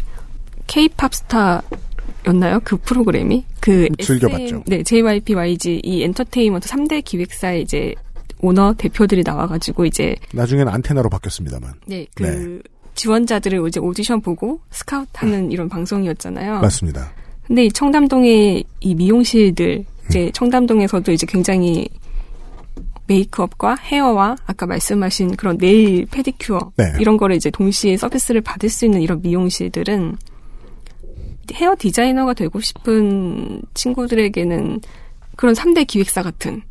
S6: K-팝 스타였나요? 그 프로그램이? 그
S2: 즐겨봤죠.
S6: SM, 네, JYP, YG 이 엔터테인먼트 3대 기획사의 이제 오너 대표들이 나와가지고 이제
S2: 나중에는 안테나로 바뀌었습니다만.
S6: 네, 그 지원자들을 이제 오디션 보고 스카웃하는 이런 방송이었잖아요.
S2: 맞습니다.
S6: 근데 이 청담동의 이 미용실들 이제 청담동에서도 이제 굉장히 메이크업과 헤어와 아까 말씀하신 그런 네일 페디큐어
S2: 네.
S6: 이런 거를 이제 동시에 서비스를 받을 수 있는 이런 미용실들은 헤어 디자이너가 되고 싶은 친구들에게는 그런 3대 기획사 같은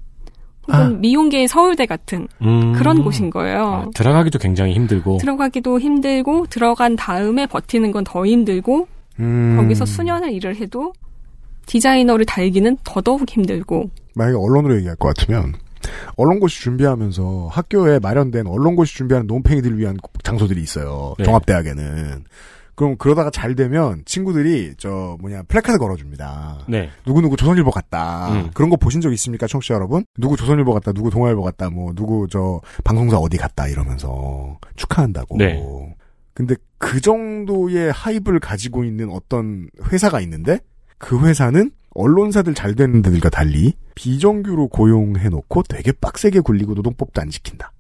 S6: 혹은
S2: 아.
S6: 미용계의 서울대 같은
S3: 음.
S6: 그런 곳인 거예요.
S3: 아, 들어가기도 굉장히 힘들고.
S6: 들어가기도 힘들고 들어간 다음에 버티는 건 더 힘들고
S2: 음,
S6: 거기서 수년을 일을 해도 디자이너를 달기는 더더욱 힘들고
S2: 만약에 언론으로 얘기할 것 같으면 언론고시 준비하면서 학교에 마련된 언론고시 준비하는 논팽이들을 위한 장소들이 있어요.
S3: 네.
S2: 종합대학에는. 그럼 그러다가 잘 되면 친구들이 저 뭐냐 플래카드 걸어줍니다.
S3: 네.
S2: 누구 누구 조선일보 갔다.
S3: 음.
S2: 그런 거 보신 적 있습니까, 청취자 여러분? 누구 조선일보 갔다, 누구 동아일보 갔다, 뭐 누구 저 방송사 어디 갔다 이러면서 축하한다고.
S3: 네.
S2: 근데 그 정도의 hype을 가지고 있는 어떤 회사가 있는데 그 회사는 언론사들 잘 되는 데들과 달리 비정규로 고용해놓고 되게 빡세게 굴리고 노동법도 안 지킨다.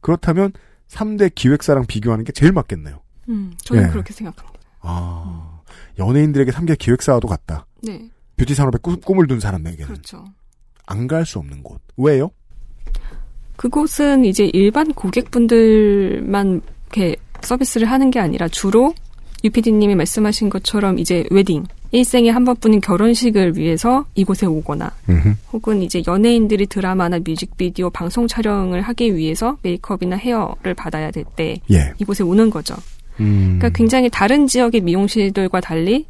S2: 그렇다면 3대 기획사랑 비교하는 게 제일 맞겠네요.
S6: 음, 저는
S2: 예.
S6: 그렇게 생각합니다.
S2: 아, 연예인들에게 3대 기획사와도 같다.
S6: 네,
S2: 뷰티 산업에 꿈, 꿈을 둔 사람에게는
S6: 그렇죠.
S2: 안 갈 수 없는 곳. 왜요?
S6: 그곳은 이제 일반 고객분들만 이렇게 서비스를 하는 게 아니라 주로 유피디님이 말씀하신 것처럼 이제 웨딩, 일생에 한 번뿐인 결혼식을 위해서 이곳에 오거나
S2: 음흠.
S6: 혹은 이제 연예인들이 드라마나 뮤직비디오, 방송 촬영을 하기 위해서 메이크업이나 헤어를 받아야 될때
S2: 예.
S6: 이곳에 오는 거죠.
S2: 음.
S6: 그러니까 굉장히 다른 지역의 미용실들과 달리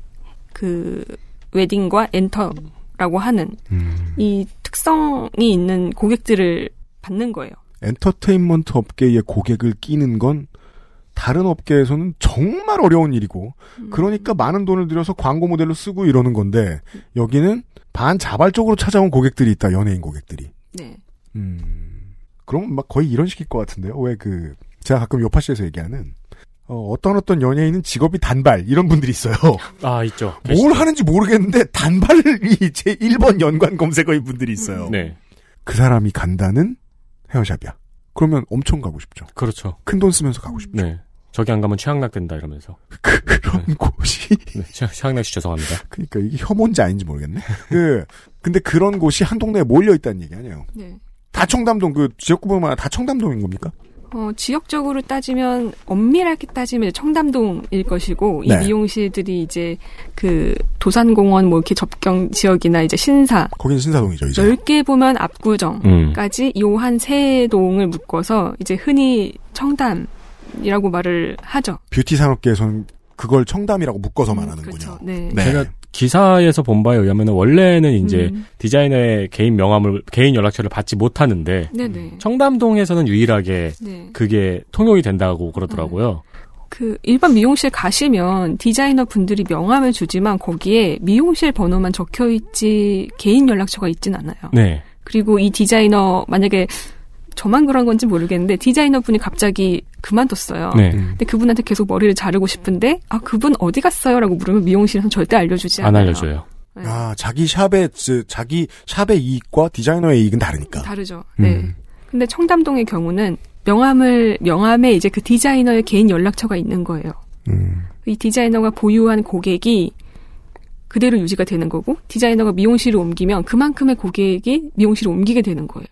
S6: 그 웨딩과 엔터라고 하는
S2: 음.
S6: 이 특성이 있는 고객들을 받는 거예요.
S2: 엔터테인먼트 업계의 고객을 끼는 건 다른 업계에서는 정말 어려운 일이고
S6: 음.
S2: 그러니까 많은 돈을 들여서 광고 모델로 쓰고 이러는 건데 여기는 반자발적으로 찾아온 고객들이 있다 연예인 고객들이
S6: 네.
S2: 음 그럼 막 거의 이런 식일 것 같은데요 왜 그 제가 가끔 요파시에서 얘기하는 어, 어떤 어떤 연예인은 직업이 단발 이런 분들이 있어요
S3: 아, 있죠. (laughs)
S2: 뭘 하는지 모르겠는데 단발이 (laughs) 제 1번 연관 검색어인 분들이 있어요
S3: 네.
S2: 그 사람이 간다는 헤어샵이야 그러면 엄청 가고 싶죠
S3: 그렇죠.
S2: 큰 돈 쓰면서 가고 싶죠
S3: 네. 저기 안 가면 최악락 된다 이러면서. (laughs)
S2: 그런 곳이
S3: 네. 최, 최악락 씨 죄송합니다.
S2: 그러니까 이게 혐오인지 아닌지 모르겠네. 그 근데 그런 곳이 한 동네에 몰려 있다는 얘기 아니에요.
S6: 네.
S2: 다 청담동 그 지역구분마다 다 청담동인 겁니까?
S6: 어, 지역적으로 따지면 엄밀하게 따지면 청담동일 것이고
S2: 네.
S6: 이 미용실들이 이제 그 도산공원 뭐 이렇게 접경 지역이나 이제 신사
S2: 거긴 신사동이죠 이제.
S6: 넓게 보면 압구정까지
S3: 음.
S6: 요한 세 동을 묶어서 이제 흔히 청담 이라고 말을 하죠.
S2: 뷰티 산업계에서는 그걸 청담이라고 묶어서 말하는군요.
S6: 그렇죠. 네.
S2: 네.
S3: 제가 기사에서 본 바에 의하면 원래는 이제
S6: 음.
S3: 디자이너의 개인 명함을 개인 연락처를 받지 못하는데
S6: 네네.
S3: 청담동에서는 유일하게
S6: 네.
S3: 그게 통용이 된다고 그러더라고요.
S6: 그 일반 미용실 가시면 디자이너 분들이 명함을 주지만 거기에 미용실 번호만 적혀 있지 개인 연락처가 있진 않아요.
S3: 네.
S6: 그리고 이 디자이너 만약에 저만 그런 건지 모르겠는데 디자이너 분이 갑자기 그만뒀어요.
S3: 네.
S2: 음.
S6: 근데 그분한테 계속 머리를 자르고 싶은데 아 그분 어디 갔어요?라고 물으면 미용실에서 절대 알려주지
S3: 안
S6: 않아요.
S3: 알려줘요.
S6: 네.
S2: 아 자기 샵의 즉, 자기 샵의 이익과 디자이너의 이익은 다르니까.
S6: 다르죠. 네.
S2: 음.
S6: 근데 청담동의 경우는 명함을 명함에 이제 그 디자이너의 개인 연락처가 있는 거예요.
S2: 음.
S6: 이 디자이너가 보유한 고객이 그대로 유지가 되는 거고 디자이너가 미용실을 옮기면 그만큼의 고객이 미용실을 옮기게 되는 거예요.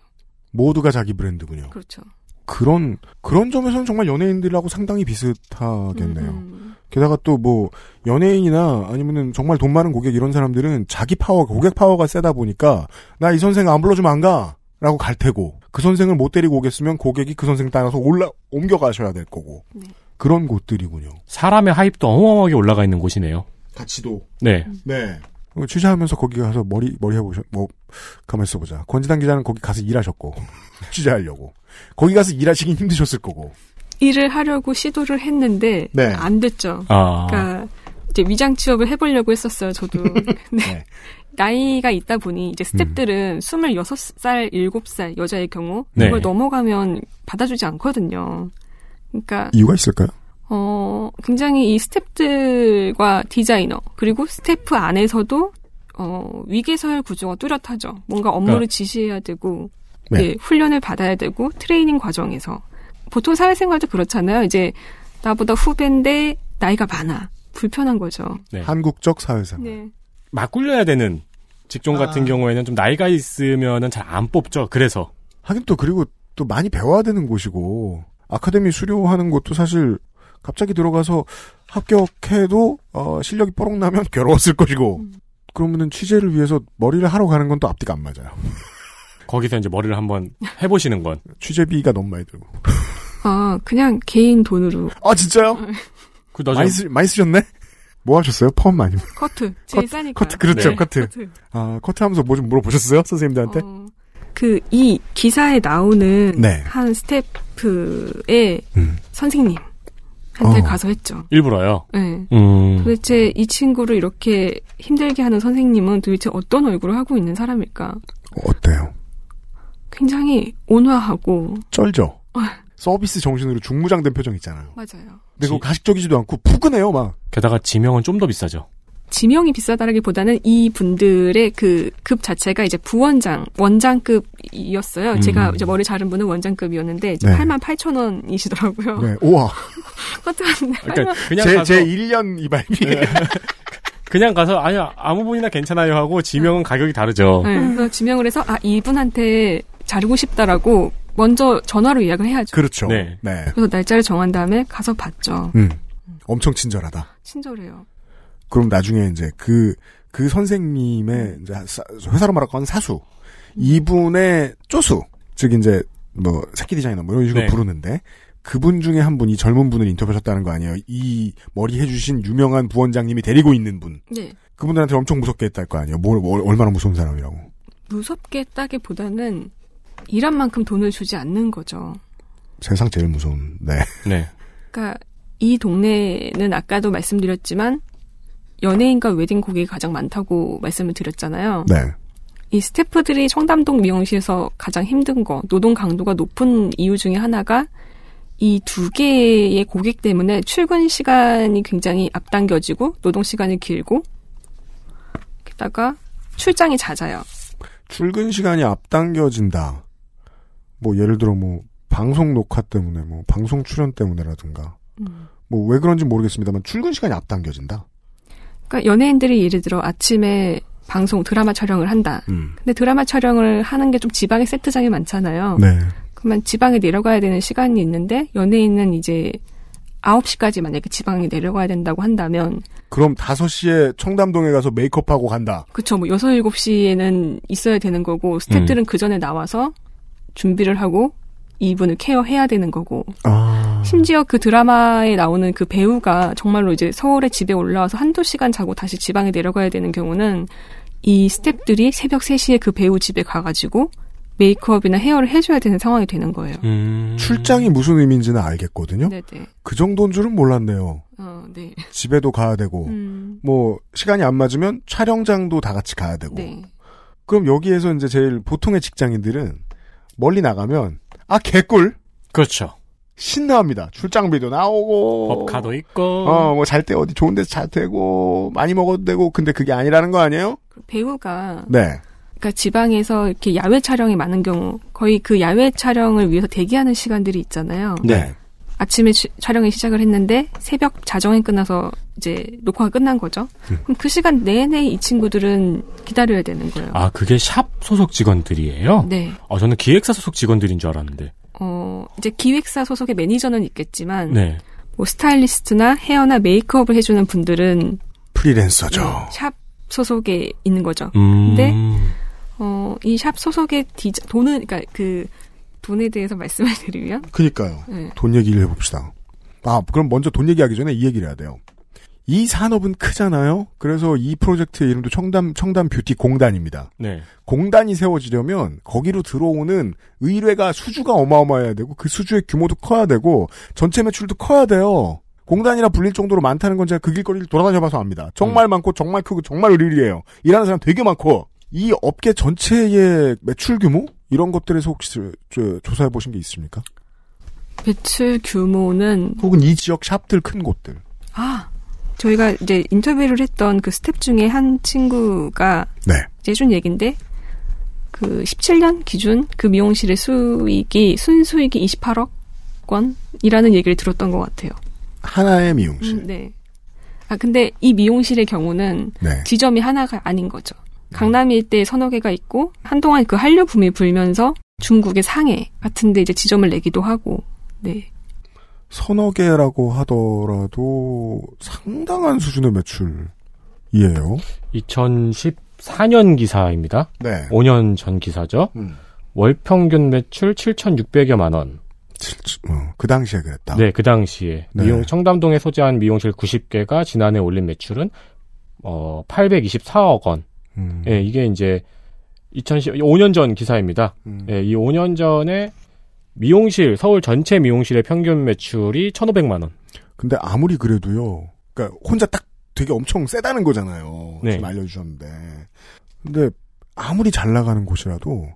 S2: 모두가 자기 브랜드군요.
S6: 그렇죠.
S2: 그런 그런 점에서는 정말 연예인들하고 상당히 비슷하겠네요.
S6: 음,
S2: 게다가 또 뭐 연예인이나 아니면은 정말 돈 많은 고객 이런 사람들은 자기 파워 고객 파워가 세다 보니까 나 이 선생 안 불러주면 안 가라고 갈 테고 그 선생을 못 데리고 오겠으면 고객이 그 선생 따라서 올라 옮겨 가셔야 될 거고
S6: 네.
S2: 그런 곳들이군요.
S3: 사람의 하입도 어마어마하게 올라가 있는 곳이네요.
S2: 가치도
S3: 네.
S2: 네. 어, 취재하면서 거기 가서 머리 머리 해보셨 뭐 가만 있어보자. 권지단 기자는 거기 가서 일하셨고 (laughs) 취재하려고 거기 가서 일하시긴 힘드셨을 거고.
S6: 일을 하려고 시도를 했는데
S2: 네.
S6: 안 됐죠.
S3: 아.
S6: 그러니까 이제 위장 취업을 해보려고 했었어요. 저도. (laughs) 네.
S2: 네.
S6: 나이가 있다 보니 이제 스탭들은 26살, 7살 여자의 경우
S3: 네.
S6: 이걸 넘어가면 받아주지 않거든요. 그러니까
S2: 이유가 있을까요?
S6: 어 굉장히 이 스탭들과 디자이너 그리고 스태프 안에서도 어 위계서열 구조가 뚜렷하죠. 뭔가 업무를
S3: 그러니까-
S6: 지시해야 되고
S2: 네.
S6: 예, 훈련을 받아야 되고 트레이닝 과정에서 보통 사회생활도 그렇잖아요. 이제 나보다 후배인데 나이가 많아. 불편한 거죠.
S3: 네.
S2: 한국적 사회생활.
S6: 네.
S3: 막 굴려야 되는 직종 같은
S2: 아.
S3: 경우에는 좀 나이가 있으면은 잘 안 뽑죠. 그래서
S2: 하긴 또 그리고 또 많이 배워야 되는 곳이고 아카데미 수료하는 것도 사실 갑자기 들어가서 합격해도 어, 실력이 뽀록 나면 (laughs) 괴로웠을 것이고
S6: 음.
S2: 그러면은 취재를 위해서 머리를 하러 가는 건 또 앞뒤가 안 맞아요. (laughs)
S3: 거기서 이제 머리를 한번 해보시는 건
S2: 취재비가 너무 많이 들고.
S6: 아, 그냥 개인 돈으로
S2: 아 진짜요?
S3: 그 나중
S2: 많이, 쓰, 많이 쓰셨네? 뭐 하셨어요? 펌 아니면?
S6: 커트. 제일
S2: 커트,
S6: 싸니까.
S2: 커트 그렇죠
S3: 네.
S2: 커트.
S6: 커트.
S2: 아 커트 하면서 뭐 좀 물어보셨어요? 선생님들한테?
S6: 어, 그, 이 기사에 나오는
S2: 네.
S6: 한 스태프의
S2: 음.
S6: 선생님. 한테
S2: 어.
S6: 가서 했죠.
S3: 일부러요.
S6: 네.
S3: 음.
S6: 도대체 이 친구를 이렇게 힘들게 하는 선생님은 도대체 어떤 얼굴을 하고 있는 사람일까?
S2: 어때요?
S6: 굉장히 온화하고,
S2: 쩔죠? 서비스 정신으로 중무장된 표정 있잖아요.
S6: 맞아요.
S2: 근데 그거
S3: 지-
S2: 가식적이지도 않고 푸근해요 막.
S3: 게다가 지명은 좀 더 비싸죠.
S6: 지명이 비싸다라기보다는 이 분들의 그 급 자체가 이제 부원장, 원장급 이었어요.
S3: 음.
S6: 제가 이제 머리 자른 분은 원장급이었는데 이제
S2: 네.
S6: 8만 8천 원이시더라고요.
S2: 네. 우와. (laughs)
S6: 어떡하는데
S3: 그러니까 그냥
S2: 제,
S3: 가서
S2: 제 1년 이발비. (laughs)
S3: 그냥 가서 아니 아무 분이나 괜찮아요 하고 지명은 가격이 다르죠.
S6: 네, 그래서 지명을 해서 아 이분한테 자르고 싶다라고 먼저 전화로 예약을 해야죠.
S2: 그렇죠.
S3: 네.
S2: 네.
S6: 그래서 날짜를 정한 다음에 가서 봤죠.
S2: 음. 엄청 친절하다.
S6: 친절해요.
S2: 그럼 나중에 이제 그, 그 선생님의 이제 사- 회사로 말하고 하는 사수. 이분의 쪼수. 즉 이제 뭐 새끼 디자이너 뭐 이런 식으로
S3: 네.
S2: 부르는데 그분 중에 한 분이 젊은 분을 인터뷰하셨다는 거 아니에요. 이 머리 해주신 유명한 부원장님이 데리고 있는 분.
S6: 네.
S2: 그분들한테 엄청 무섭게 했다 할 거 아니에요. 뭘, 뭘 얼마나 무서운 사람이라고.
S6: 무섭게 했다기보다는 일한 만큼 돈을 주지 않는 거죠.
S2: 세상 제일 무서운. 네.
S3: 네.
S6: 그러니까 이 동네는 아까도 말씀드렸지만 연예인과 웨딩 고객이 가장 많다고 말씀을 드렸잖아요.
S2: 네.
S6: 이 스태프들이 청담동 미용실에서 가장 힘든 거, 노동 강도가 높은 이유 중에 하나가 이 두 개의 고객 때문에 출근 시간이 굉장히 앞당겨지고 노동 시간이 길고 게다가 출장이 잦아요.
S2: 출근 시간이 앞당겨진다. 뭐 예를 들어 뭐 방송 녹화 때문에 뭐 방송 출연 때문에라든가 뭐왜 그런지 모르겠습니다만 출근 시간이 앞당겨진다.
S6: 그러니까 연예인들이 예를 들어 아침에 방송 드라마 촬영을 한다.
S2: 음.
S6: 근데 드라마 촬영을 하는 게 좀 지방에 세트장이 많잖아요.
S2: 네.
S6: 그러면 지방에 내려가야 되는 시간이 있는데 연예인은 이제 9시까지 만약에 지방에 내려가야 된다고 한다면
S2: 그럼 5시에 청담동에 가서 메이크업하고 간다.
S6: 그쵸 뭐 6, 7시에는 있어야 되는 거고 스태프들은 그 전에 나와서 준비를 하고 이분을 케어해야 되는 거고
S2: 아.
S6: 심지어 그 드라마에 나오는 그 배우가 정말로 이제 서울에 집에 올라와서 한두 시간 자고 다시 지방에 내려가야 되는 경우는 이 스태프들이 새벽 3시에 그 배우 집에 가가지고 메이크업이나 헤어를 해줘야 되는 상황이 되는 거예요.
S3: 음.
S2: 출장이 무슨 의미인지는 알겠거든요.
S6: 네네.
S2: 그 정도인 줄은 몰랐네요.
S6: 어, 네.
S2: 집에도 가야 되고
S6: 음,
S2: 뭐 시간이 안 맞으면 촬영장도 다 같이 가야 되고.
S6: 네.
S2: 그럼 여기에서 이제 제일 보통의 직장인들은 멀리 나가면 아 개꿀
S3: 그렇죠.
S2: 신나합니다. 출장비도 나오고
S3: 법카도 있고.
S2: 어, 뭐 잘 때 어디 좋은 데서 잘 되고 많이 먹어도 되고 근데 그게 아니라는 거 아니에요?
S6: 그 배우가
S2: 네.
S6: 그러니까 지방에서 이렇게 야외 촬영이 많은 경우 거의 그 야외 촬영을 위해서 대기하는 시간들이 있잖아요.
S2: 네.
S6: 아침에 시- 촬영을 시작을 했는데 새벽 자정에 끝나서 이제 녹화가 끝난 거죠.
S2: 음.
S6: 그럼 그 시간 내내 이 친구들은 기다려야 되는 거예요.
S3: 아, 그게 샵 소속 직원들이에요?
S6: 네.
S3: 아, 저는 기획사 소속 직원들인 줄 알았는데.
S6: 어, 이제 기획사 소속의 매니저는 있겠지만
S3: 네.
S6: 뭐 스타일리스트나 헤어나 메이크업을 해주는 분들은
S2: 프리랜서죠.
S6: 샵 소속에 있는 거죠.
S3: 음.
S6: 근데 어, 이 샵 소속의 디자, 돈은, 그러니까 그, 돈에 대해서 (laughs) 말씀을 드리면,
S2: 그니까요.
S6: 네.
S2: 돈 얘기를 해봅시다. 아, 그럼 먼저 돈 얘기하기 전에 이 얘기를 해야 돼요. 이 산업은 크잖아요. 그래서 이 프로젝트의 이름도 청담 청담 뷰티 공단입니다.
S3: 네.
S2: 공단이 세워지려면 거기로 들어오는 의뢰가 수주가 어마어마해야 되고 그 수주의 규모도 커야 되고 전체 매출도 커야 돼요. 공단이라 불릴 정도로 많다는 건 제가 그 길거리를 돌아다녀봐서 압니다. 정말 많고 정말 크고 정말 으리으리해요. 일하는 사람 되게 많고 이 업계 전체의 매출 규모 이런 것들에서 혹시 저, 조사해 보신 게 있습니까?
S6: 매출 규모는,
S2: 혹은 이 지역 샵들 큰 곳들.
S6: 아, 저희가 이제 인터뷰를 했던 그 스텝 중에 한 친구가
S2: 네.
S6: 해준 얘기인데, 그 17년 기준 그 미용실의 수익이, 순수익이 28억 원이라는 얘기를 들었던 것 같아요.
S2: 하나의 미용실.
S6: 음, 네. 아 근데 이 미용실의 경우는
S2: 네.
S6: 지점이 하나가 아닌 거죠. 강남 일대에 서너 개가 있고 한동안 그 한류 붐이 불면서 중국의 상해 같은데 이제 지점을 내기도 하고 네.
S2: 서너 개라고 하더라도 상당한 수준의 매출이에요.
S3: 2014년 기사입니다.
S2: 네.
S3: 5년 전 기사죠.
S2: 음.
S3: 월 평균 매출 7,600여만 원.
S2: 어, 그 당시에 그랬다.
S3: 네, 그 당시에
S2: 네.
S3: 미용 청담동에 소재한 미용실 90개가 지난해 올린 매출은 어 824억 원.
S2: 음.
S3: 예, 이게 이제 2010 5년 전 기사입니다.
S2: 음.
S3: 예, 이 5년 전에 미용실 서울 전체 미용실의 평균 매출이 1,500만 원.
S2: 근데 아무리 그래도요. 그러니까 혼자 딱 되게 엄청 세다는 거잖아요.
S3: 네.
S2: 지금 알려주셨는데. 근데 아무리 잘 나가는 곳이라도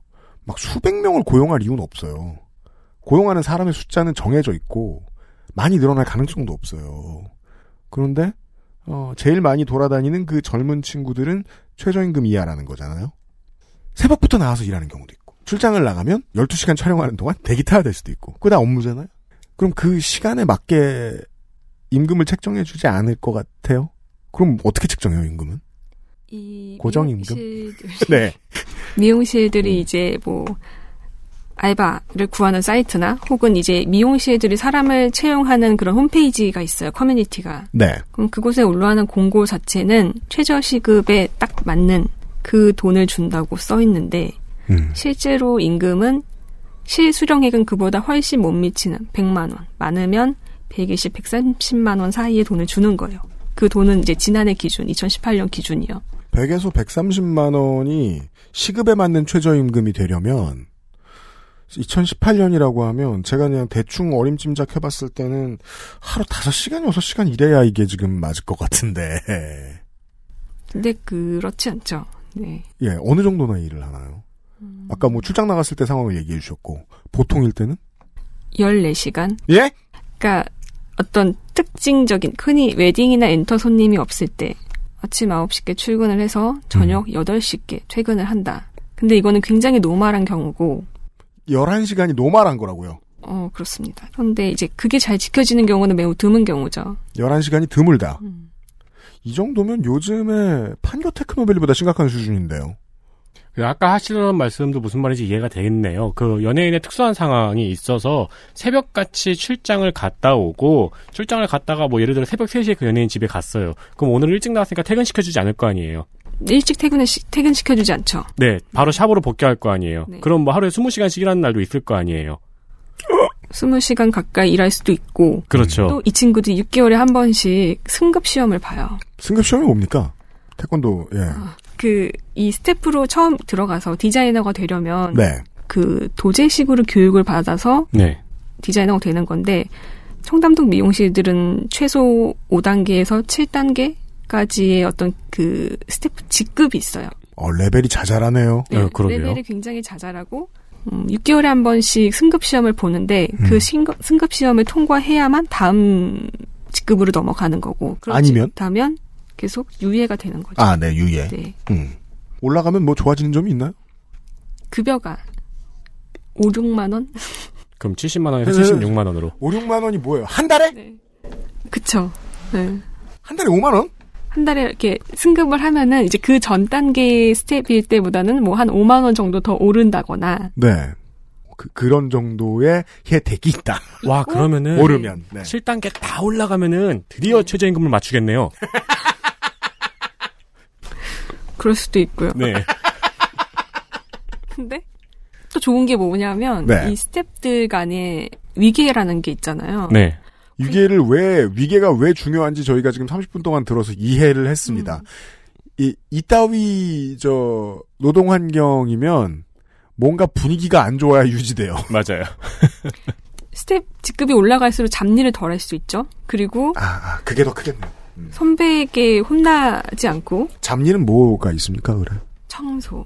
S2: 막 수백 명을 고용할 이유는 없어요. 고용하는 사람의 숫자는 정해져 있고 많이 늘어날 가능성도 없어요. 그런데 어, 제일 많이 돌아다니는 그 젊은 친구들은 최저임금 이하라는 거잖아요. 새벽부터 나와서 일하는 경우도 있고 출장을 나가면 12시간 촬영하는 동안 대기 타야 될 수도 있고 그거 다 업무잖아요. 그럼 그 시간에 맞게 임금을 책정해 주지 않을 것 같아요. 그럼 어떻게 책정해요 임금은?
S6: 이
S2: 고정 임금?
S6: 미용실들이- (laughs)
S2: 네. (laughs)
S6: 미용실들이 이제 뭐 알바를 구하는 사이트나 혹은 이제 미용실들이 사람을 채용하는 그런 홈페이지가 있어요. 커뮤니티가.
S2: 네.
S6: 그럼 그곳에 올라가는 공고 자체는 최저 시급에 딱 맞는 그 돈을 준다고 써 있는데
S2: 음.
S6: 실제로 임금은 실수령액은 그보다 훨씬 못 미치는 100만 원, 많으면 120, 130만 원 사이의 돈을 주는 거예요. 그 돈은 이제 지난해 기준, 2018년 기준이요.
S2: 100에서 130만 원이 시급에 맞는 최저임금이 되려면 2018년이라고 하면 제가 그냥 대충 어림짐작 해봤을 때는 하루 5시간, 6시간 일해야 이게 지금 맞을 것 같은데
S6: 근데 그렇지 않죠. 네.
S2: 예, 어느 정도나 일을 하나요? 아까 뭐 출장 나갔을 때 상황을 얘기해 주셨고 보통일 때는
S6: 14시간.
S2: 예?
S6: 그러니까 어떤 특징적인 흔히 웨딩이나 엔터 손님이 없을 때 아침 9시께 출근을 해서 저녁 8시께 퇴근을 한다. 근데 이거는 굉장히 normal한 경우고
S2: 11시간이 normal한 거라고요.
S6: 어 그렇습니다. 그런데 이제 그게 잘 지켜지는 경우는 매우 드문 경우죠.
S2: 11시간이 드물다.
S6: 음.
S2: 이 정도면 요즘에 판교 테크노밸리보다 심각한 수준인데요.
S3: 그 아까 하시던 말씀도 무슨 말인지 이해가 되겠네요. 그 연예인의 특수한 상황이 있어서 새벽같이 출장을 갔다 오고 출장을 갔다가 뭐 예를 들어 새벽 3시에 그 연예인 집에 갔어요. 그럼 오늘 일찍 나왔으니까 퇴근시켜주지 않을 거 아니에요.
S6: 일찍 퇴근을 시- 퇴근 시켜주지 않죠.
S3: 네, 바로 샵으로 복귀할 거 아니에요.
S6: 네.
S3: 그럼 뭐 하루에 20시간씩 일하는 날도 있을 거 아니에요.
S6: 20시간 가까이 일할 수도 있고
S3: 그렇죠.
S6: 또 이 친구들이 6개월에 한 번씩 승급 시험을 봐요.
S2: 승급 시험이 뭡니까? 태권도 예.
S6: 그이 스태프로 처음 들어가서 디자이너가 되려면
S2: 네.
S6: 그 도제식으로 교육을 받아서
S3: 네.
S6: 디자이너가 되는 건데 청담동 미용실들은 최소 5단계에서 7단계 까지의 어떤 그 스태프 직급이 있어요.
S2: 어, 레벨이 자잘하네요.
S3: 어, 그러게요.
S6: 레벨이 굉장히 자잘하고 음, 6개월에 한 번씩 승급 시험을 보는데
S2: 음.
S6: 그 승급, 승급 시험을 통과해야만 다음 직급으로 넘어가는 거고 그렇지
S2: 아니면?
S6: 못하면 계속 유예가 되는 거죠.
S2: 아, 네, 유예.
S6: 네.
S2: 음. 올라가면 뭐 좋아지는 점이 있나요?
S6: 급여가 5, 6만 원?
S3: 그럼 70만 원에서
S2: 네.
S3: 76만 원으로.
S2: 5, 6만 원이 뭐예요? 한 달에?
S6: 네. 그쵸. 네.
S2: 한 달에 5만 원?
S6: 한 달에 이렇게 승급을 하면은 이제 그 전 단계 스텝일 때보다는 뭐 한 5만 원 정도 더 오른다거나
S2: 네. 그, 그런 정도의 혜택이 있다.
S3: 와, 그러면은
S2: 오르면. 네.
S3: 7단계 다 올라가면은 드디어 최저임금을 맞추겠네요. (laughs)
S6: 그럴 수도 있고요.
S3: 네. (laughs)
S6: 근데 또 좋은 게 뭐냐면
S2: 네.
S6: 이 스텝들 간의 위계라는 게 있잖아요.
S3: 네.
S2: 위계를 왜, 위계가 왜 중요한지 저희가 지금 30분 동안 들어서 이해를 했습니다. 이, 이따위, 저, 노동 환경이면 뭔가 분위기가 안 좋아야 유지돼요. (laughs)
S3: 맞아요.
S6: 스텝 직급이 올라갈수록 잡일을 덜 할 수 있죠. 그리고
S2: 아, 아, 그게 더 크겠네요.
S6: 선배에게 혼나지 않고
S2: 잡일은 뭐가 있습니까, 그래?
S6: 청소,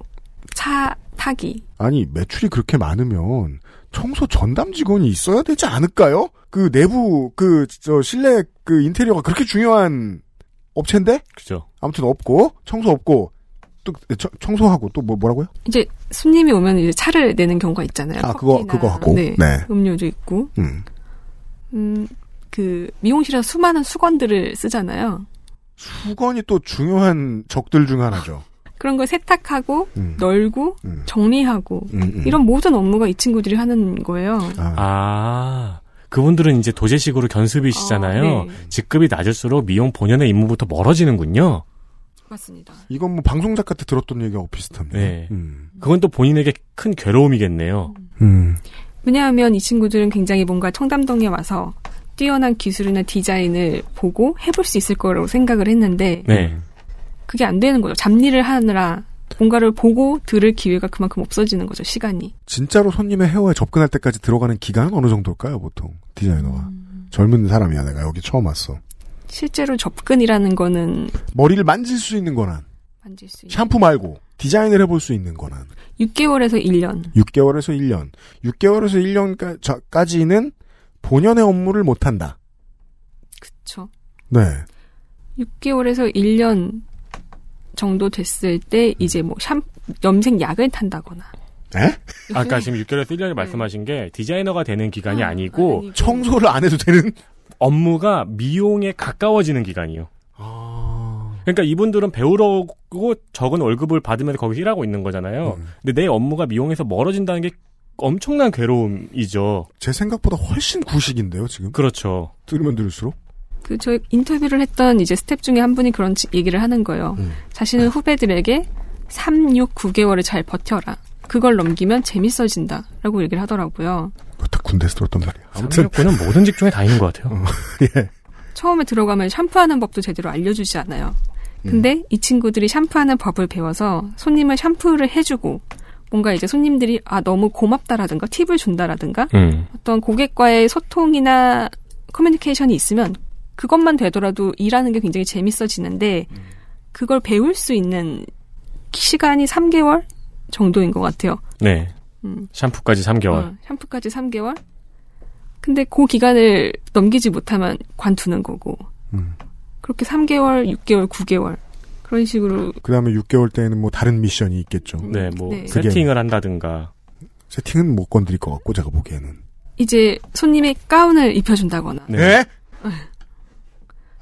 S6: 차 타기.
S2: 아니, 매출이 그렇게 많으면 청소 전담 직원이 있어야 되지 않을까요? 그 내부, 그, 저, 실내 그 인테리어가 그렇게 중요한 업체인데?
S3: 그죠.
S2: 아무튼 없고, 청소 없고, 또, 청- 청소하고 또 뭐, 뭐라고요?
S6: 이제 손님이 오면 이제 차를 내는 경우가 있잖아요.
S2: 아, 그거,
S6: 커피나,
S2: 그거 하고.
S6: 네.
S2: 네.
S6: 음료도 있고.
S2: 음.
S6: 음, 그 미용실에서 수많은 수건들을 쓰잖아요.
S2: 수건이 또 중요한 적들 중 하나죠.
S6: 그런 걸 세탁하고
S2: 음.
S6: 널고
S2: 음.
S6: 정리하고
S2: 음, 음.
S6: 이런 모든 업무가 이 친구들이 하는 거예요.
S2: 아,
S3: 아, 그분들은 이제 도제식으로 견습이시잖아요.
S6: 아, 네.
S3: 직급이 낮을수록 미용 본연의 임무부터 멀어지는군요.
S6: 맞습니다.
S2: 이건 뭐 방송 작가 때 들었던 얘기하고 비슷합니다.
S3: 네.
S2: 음.
S3: 그건 또 본인에게 큰 괴로움이겠네요.
S2: 음.
S6: 왜냐하면 이 친구들은 굉장히 뭔가 청담동에 와서 뛰어난 기술이나 디자인을 보고 해볼 수 있을 거라고 생각을 했는데
S3: 네.
S6: 그게 안 되는 거죠. 잡일을 하느라 뭔가를 보고 들을 기회가 그만큼 없어지는 거죠. 시간이.
S2: 진짜로 손님의 헤어에 접근할 때까지 들어가는 기간은 어느 정도일까요, 보통? 디자이너가. 젊은 사람이야, 내가 여기 처음 왔어.
S6: 실제로 접근이라는 거는
S2: 머리를 만질 수 있는 권한.
S6: 만질 수 있는
S2: 샴푸 말고 디자인을 해볼 수 있는 권한.
S6: 6개월에서 1년.
S2: 6개월에서 1년. 6개월에서 1년까지는 본연의 업무를 못한다.
S6: 그쵸.
S2: 네.
S6: 6개월에서 1년 정도 됐을 때 이제 뭐 샴, 염색 약을 탄다거나.
S2: 에?
S3: 아까 지금 6개월에서 1년을 말씀하신 게 디자이너가 되는 기간이
S6: 아,
S3: 아니고
S6: 아니고.
S2: 청소를 안 해도 되는?
S3: 업무가 미용에 가까워지는 기간이요.
S2: 아.
S3: 그러니까 이분들은 배우려고 적은 월급을 받으면서 거기서 일하고 있는 거잖아요.
S2: 음.
S3: 근데 내 업무가 미용에서 멀어진다는 게 엄청난 괴로움이죠.
S2: 제 생각보다 훨씬 구식인데요, 지금.
S3: 그렇죠.
S2: 들으면 들을수록.
S6: 그, 저 인터뷰를 했던 이제 스텝 중에 한 분이 그런 지- 얘기를 하는 거예요.
S2: 음.
S6: 자신은 후배들에게 3, 6, 9개월을 잘 버텨라. 그걸 넘기면 재밌어진다. 라고 얘기를 하더라고요.
S2: 그거 다 군대에서 들었단 말이야. 아무튼.
S3: 369는 모든 직종에 다 있는 것 같아요. (laughs)
S2: 예.
S6: 처음에 들어가면 샴푸하는 법도 제대로 알려주지 않아요. 근데 이 친구들이 샴푸하는 법을 배워서 손님을 샴푸를 해주고 뭔가 이제 손님들이 아 너무 고맙다라든가 팁을 준다라든가
S3: 음.
S6: 어떤 고객과의 소통이나 커뮤니케이션이 있으면 그것만 되더라도 일하는 게 굉장히 재밌어지는데 그걸 배울 수 있는 시간이 3개월 정도인 것 같아요.
S3: 네.
S6: 음.
S3: 샴푸까지 3개월.
S6: 어, 샴푸까지 3개월. 근데 그 기간을 넘기지 못하면 관두는 거고.
S2: 음.
S6: 그렇게 3개월, 6개월, 9개월. 그런 식으로
S2: 그 다음에 6개월 때에는 뭐 다른 미션이 있겠죠.
S3: 네, 뭐
S6: 네.
S3: 세팅을 한다든가.
S2: 세팅은 못 건드릴 것 같고, 제가 보기에는.
S6: 이제 손님의 가운을 입혀준다거나.
S3: 네.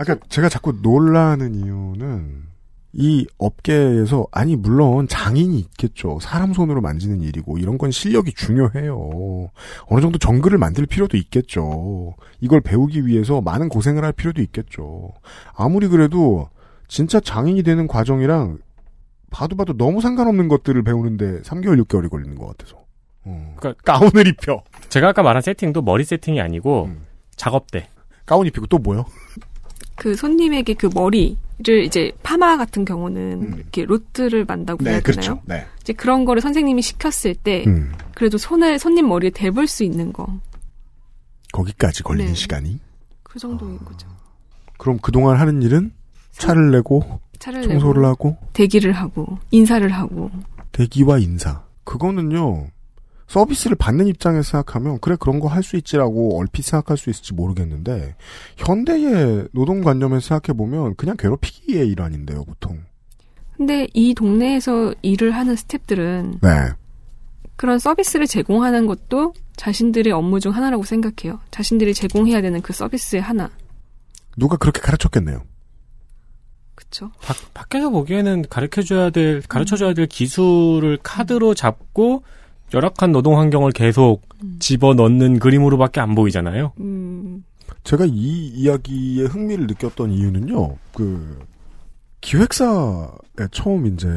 S2: 네? 아까 제가 자꾸 놀라는 이유는 이 업계에서 아니 물론 장인이 있겠죠. 사람 손으로 만지는 일이고 이런 건 실력이 중요해요. 어느 정도 정글을 만들 필요도 있겠죠. 이걸 배우기 위해서 많은 고생을 할 필요도 있겠죠. 아무리 그래도 진짜 장인이 되는 과정이랑 봐도 봐도 너무 상관없는 것들을 배우는데 3개월 6개월이 걸리는 것 같아서. 어.
S3: 그러니까
S2: 가운을 입혀.
S3: 제가 아까 말한 세팅도 머리 세팅이 아니고
S2: 음.
S3: 작업대.
S2: 가운 입히고 또 뭐요?
S6: 그 손님에게 그 머리를 이제 파마 같은 경우는
S2: 음.
S6: 이렇게 로트를 만다고 해야
S2: 네,
S6: 되나요?
S2: 그렇죠. 네.
S6: 이제 그런 거를 선생님이 시켰을 때
S2: 음.
S6: 그래도 손을 손님 머리에 대볼 수 있는 거.
S2: 거기까지 걸리는
S6: 네.
S2: 시간이.
S6: 그 정도인 거죠.
S2: 그럼 그동안 하는 일은 차를 내고
S6: 차를
S2: 청소를
S6: 내고
S2: 하고
S6: 대기를 하고 인사를 하고
S2: 대기와 인사. 그거는요. 서비스를 받는 입장에서 생각하면 그래 그런 거 할 수 있지라고 얼핏 생각할 수 있을지 모르겠는데 현대의 노동관념에서 생각해 보면 그냥 괴롭히기의 일환인데요 보통.
S6: 근데 이 동네에서 일을 하는 스탭들은
S2: 네.
S6: 그런 서비스를 제공하는 것도 자신들의 업무 중 하나라고 생각해요. 자신들이 제공해야 되는 그 서비스의 하나.
S2: 누가 그렇게 가르쳤겠네요.
S6: 그쵸?
S3: 밖, 밖에서 보기에는 가르쳐줘야 될, 가르쳐줘야 될 기술을 카드로 잡고 열악한 노동 환경을 계속 집어 넣는 그림으로밖에 안 보이잖아요.
S6: 음,
S2: 제가 이 이야기에 흥미를 느꼈던 이유는요. 그 기획사에 처음 이제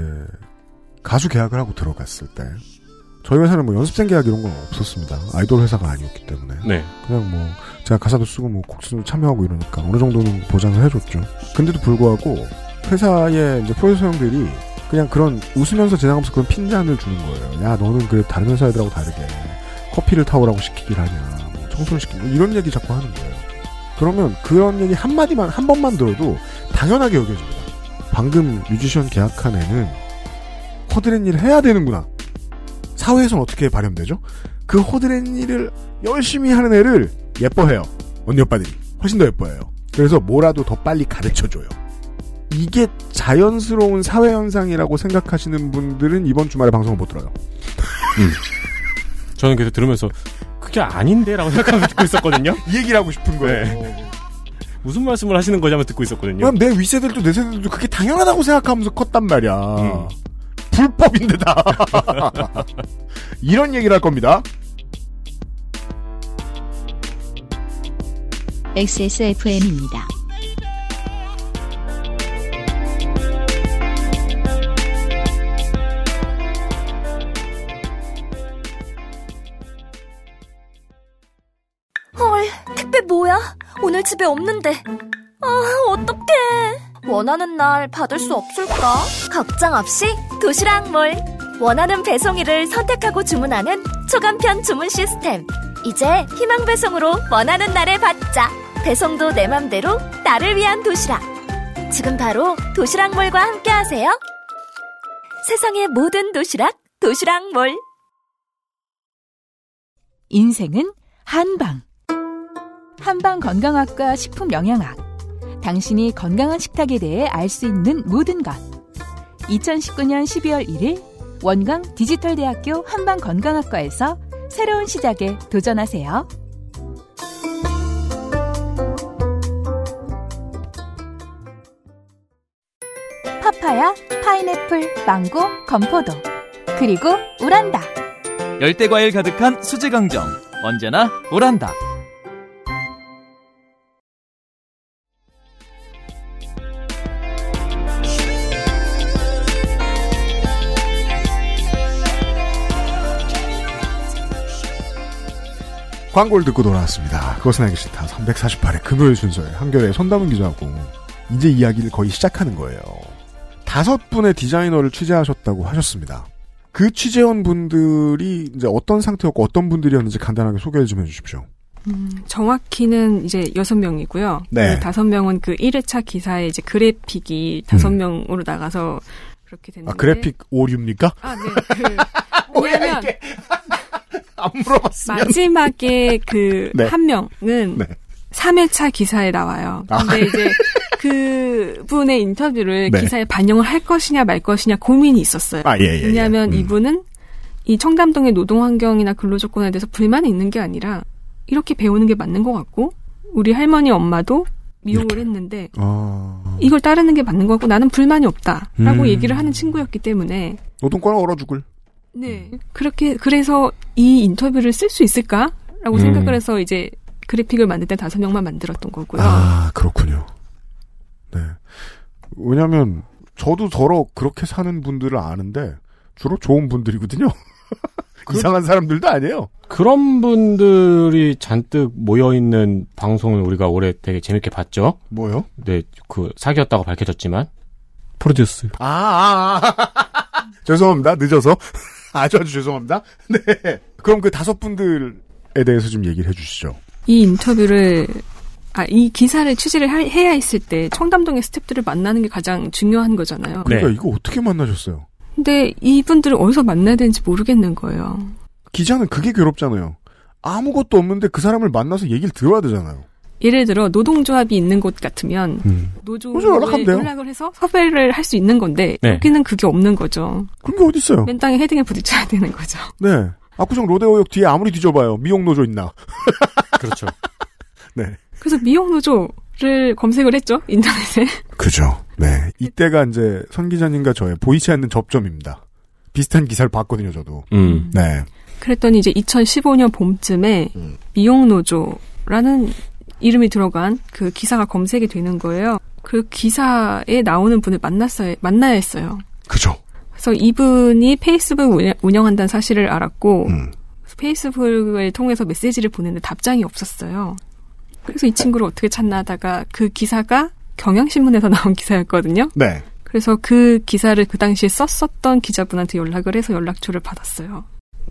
S2: 가수 계약을 하고 들어갔을 때 저희 회사는 뭐 연습생 계약 이런 건 없었습니다. 아이돌 회사가 아니었기 때문에
S3: 네.
S2: 그냥 뭐 제가 가사도 쓰고 뭐 곡수도 참여하고 이러니까 어느 정도는 보장을 해줬죠. 근데도 불구하고 회사의 이제 프로듀서 형들이 그냥 그런 웃으면서 지나가면서 그런 핀잔을 주는 거예요. 야 너는 그래 다른 회사 애들하고 다르게 커피를 타오라고 시키길 하냐, 뭐 청소를 시키고 이런 얘기 자꾸 하는 거예요. 그러면 그런 얘기 한 마디만 한 번만 들어도 당연하게 여겨집니다. 방금 뮤지션 계약한 애는 허드렛 일을 해야 되는구나. 사회에선 어떻게 발현되죠? 그 허드렛 일을 열심히 하는 애를 예뻐해요. 언니 오빠들이. 훨씬 더 예뻐해요. 그래서 뭐라도 더 빨리 가르쳐줘요. 이게 자연스러운 사회 현상이라고 생각하시는 분들은 이번 주말에 방송을 못 들어요. (laughs)
S3: 저는 그래서 들으면서 그 그게 아닌데라고 생각하면서 듣고 있었거든요. (laughs)
S2: 이 얘기를 하고 싶은 거예요.
S3: 네. 무슨 말씀을 하시는 거냐면 듣고 있었거든요.
S2: 그럼 내 윗세들도 내 세들도 그게 당연하다고 생각하면서 컸단 말이야.
S3: 음.
S2: 불법인데 다. (laughs) 이런 얘기를 할 겁니다.
S1: XSFM입니다.
S9: 헐, 택배 뭐야? 오늘 집에 없는데. 아, 어떡해. 원하는 날 받을 수 없을까? 걱정 없이 도시락몰. 원하는 배송일을 선택하고 주문하는 초간편 주문 시스템. 이제 희망 배송으로 원하는 날에 받자. 배송도 내 맘대로 나를 위한 도시락. 지금 바로 도시락몰과 함께 하세요. 세상의 모든 도시락, 도시락몰.
S10: 인생은 한방. 한방 건강학과 식품 영양학. 당신이 건강한 식탁에 대해 알 수 있는 모든 것. 2019년 12월 1일 원광 디지털대학교 한방 건강학과에서 새로운 시작에 도전하세요. 파파야, 파인애플, 망고, 건포도. 그리고 우란다.
S7: 열대과일 가득한 수제강정. 언제나 오란다.
S2: 광고를 듣고 돌아왔습니다. 그것은 알기 싫다. 348회 금요일 순서에 한겨레 손담은 기자하고 이제 이야기를 거의 시작하는 거예요. 다섯 분의 디자이너를 취재하셨다고 하셨습니다. 그 취재원 분들이 이제 어떤 상태였고 어떤 분들이었는지 간단하게 소개를 좀 해주십시오.
S6: 음, 정확히는 이제 여섯 명이고요.
S2: 네.
S6: 그 다섯 명은 그 1회차 기사에 이제 그래픽이 다섯
S2: 음.
S6: 명으로 나가서 그렇게 됐는데.
S2: 아 그래픽 오류입니까?
S6: 아, 네. 그, (laughs) 왜냐면
S2: 안 물어봤으면.
S6: 마지막에 그 (laughs)
S2: 네.
S6: 한 명은
S2: 네.
S6: 3회차 기사에 나와요. 근데 이제 그 분의 인터뷰를
S2: 네.
S6: 기사에 반영을 할 것이냐 말 것이냐 고민이 있었어요.
S2: 아, 예, 예, 예.
S6: 왜냐하면
S2: 음.
S6: 이분은 이 청담동의 노동 환경이나 근로 조건에 대해서 불만이 있는 게 아니라 이렇게 배우는 게 맞는 것 같고 우리 할머니 엄마도 미용을 했는데
S2: 아,
S6: 이걸 따르는 게 맞는 것 같고 나는 불만이 없다라고
S2: 음.
S6: 얘기를 하는 친구였기 때문에
S2: 노동권을 얼어 죽을.
S6: 네. 그렇게, 그래서 이 인터뷰를 쓸 수 있을까라고
S2: 음.
S6: 생각을 해서 이제 그래픽을 만들 때 다섯 명만 만들었던 거고요.
S2: 아, 그렇군요. 네. 왜냐면, 저도 더러 그렇게 사는 분들을 아는데, 주로 좋은 분들이거든요. (laughs) 이상한 사람들도 아니에요.
S3: 그런 분들이 잔뜩 모여있는 방송을 우리가 올해 되게 재밌게 봤죠.
S2: 뭐요?
S3: 네, 그 사귀었다고 밝혀졌지만 프로듀스.
S2: 아, 아, 아. (laughs) 죄송합니다. 늦어서. 아주 아주 죄송합니다. (laughs) 네. 그럼 그 다섯 분들에 대해서 좀 얘기를 해주시죠.
S6: 이 인터뷰를, 아, 이 기사를 취재를 하- 해야 했을 때 청담동의 스탭들을 만나는 게 가장 중요한 거잖아요.
S2: 그러니까
S3: 네.
S2: 이거 어떻게 만나셨어요?
S6: 근데 이분들을 어디서 만나야 되는지 모르겠는 거예요.
S2: 기자는 그게 괴롭잖아요. 아무것도 없는데 그 사람을 만나서 얘기를 들어야 되잖아요.
S6: 예를 들어 노동조합이 있는 곳 같으면
S2: 음.
S6: 노조에
S2: 노조 연락하면 돼요.
S6: 연락을 해서 섭외를 할 수 있는 건데
S3: 네.
S6: 여기는 그게 없는 거죠.
S2: 그런 게 어딨어요?
S6: 맨 땅에 헤딩에 부딪혀야 되는 거죠.
S2: 네. 압구정 로데오역 뒤에 아무리 뒤져봐요. 미용노조 있나. (laughs)
S3: 그렇죠.
S2: 네.
S6: 그래서 미용 노조를 검색을 했죠 인터넷에.
S2: 그죠. 네. 이때가 이제 선 기자님과 저의 보이지 않는 접점입니다. 비슷한 기사를 봤거든요, 저도.
S3: 음.
S2: 네.
S6: 그랬더니 이제 2015년 봄쯤에
S2: 음.
S6: 미용 노조 라는 이름이 들어간 그 기사가 검색이 되는 거예요. 그 기사에 나오는 분을 만났어요. 만나야 했어요.
S2: 그죠.
S6: 그래서 이분이 페이스북 운영- 운영한다는 사실을 알았고
S2: 음.
S6: 페이스북을 통해서 메시지를 보냈는데 답장이 없었어요. 그래서 이 친구를 어떻게 찾나 하다가 그 기사가 경향신문에서 (laughs) 나온 기사였거든요.
S2: 네.
S6: 그래서 그 기사를 그 당시에 썼었던 기자분한테 연락을 해서 연락처를 받았어요.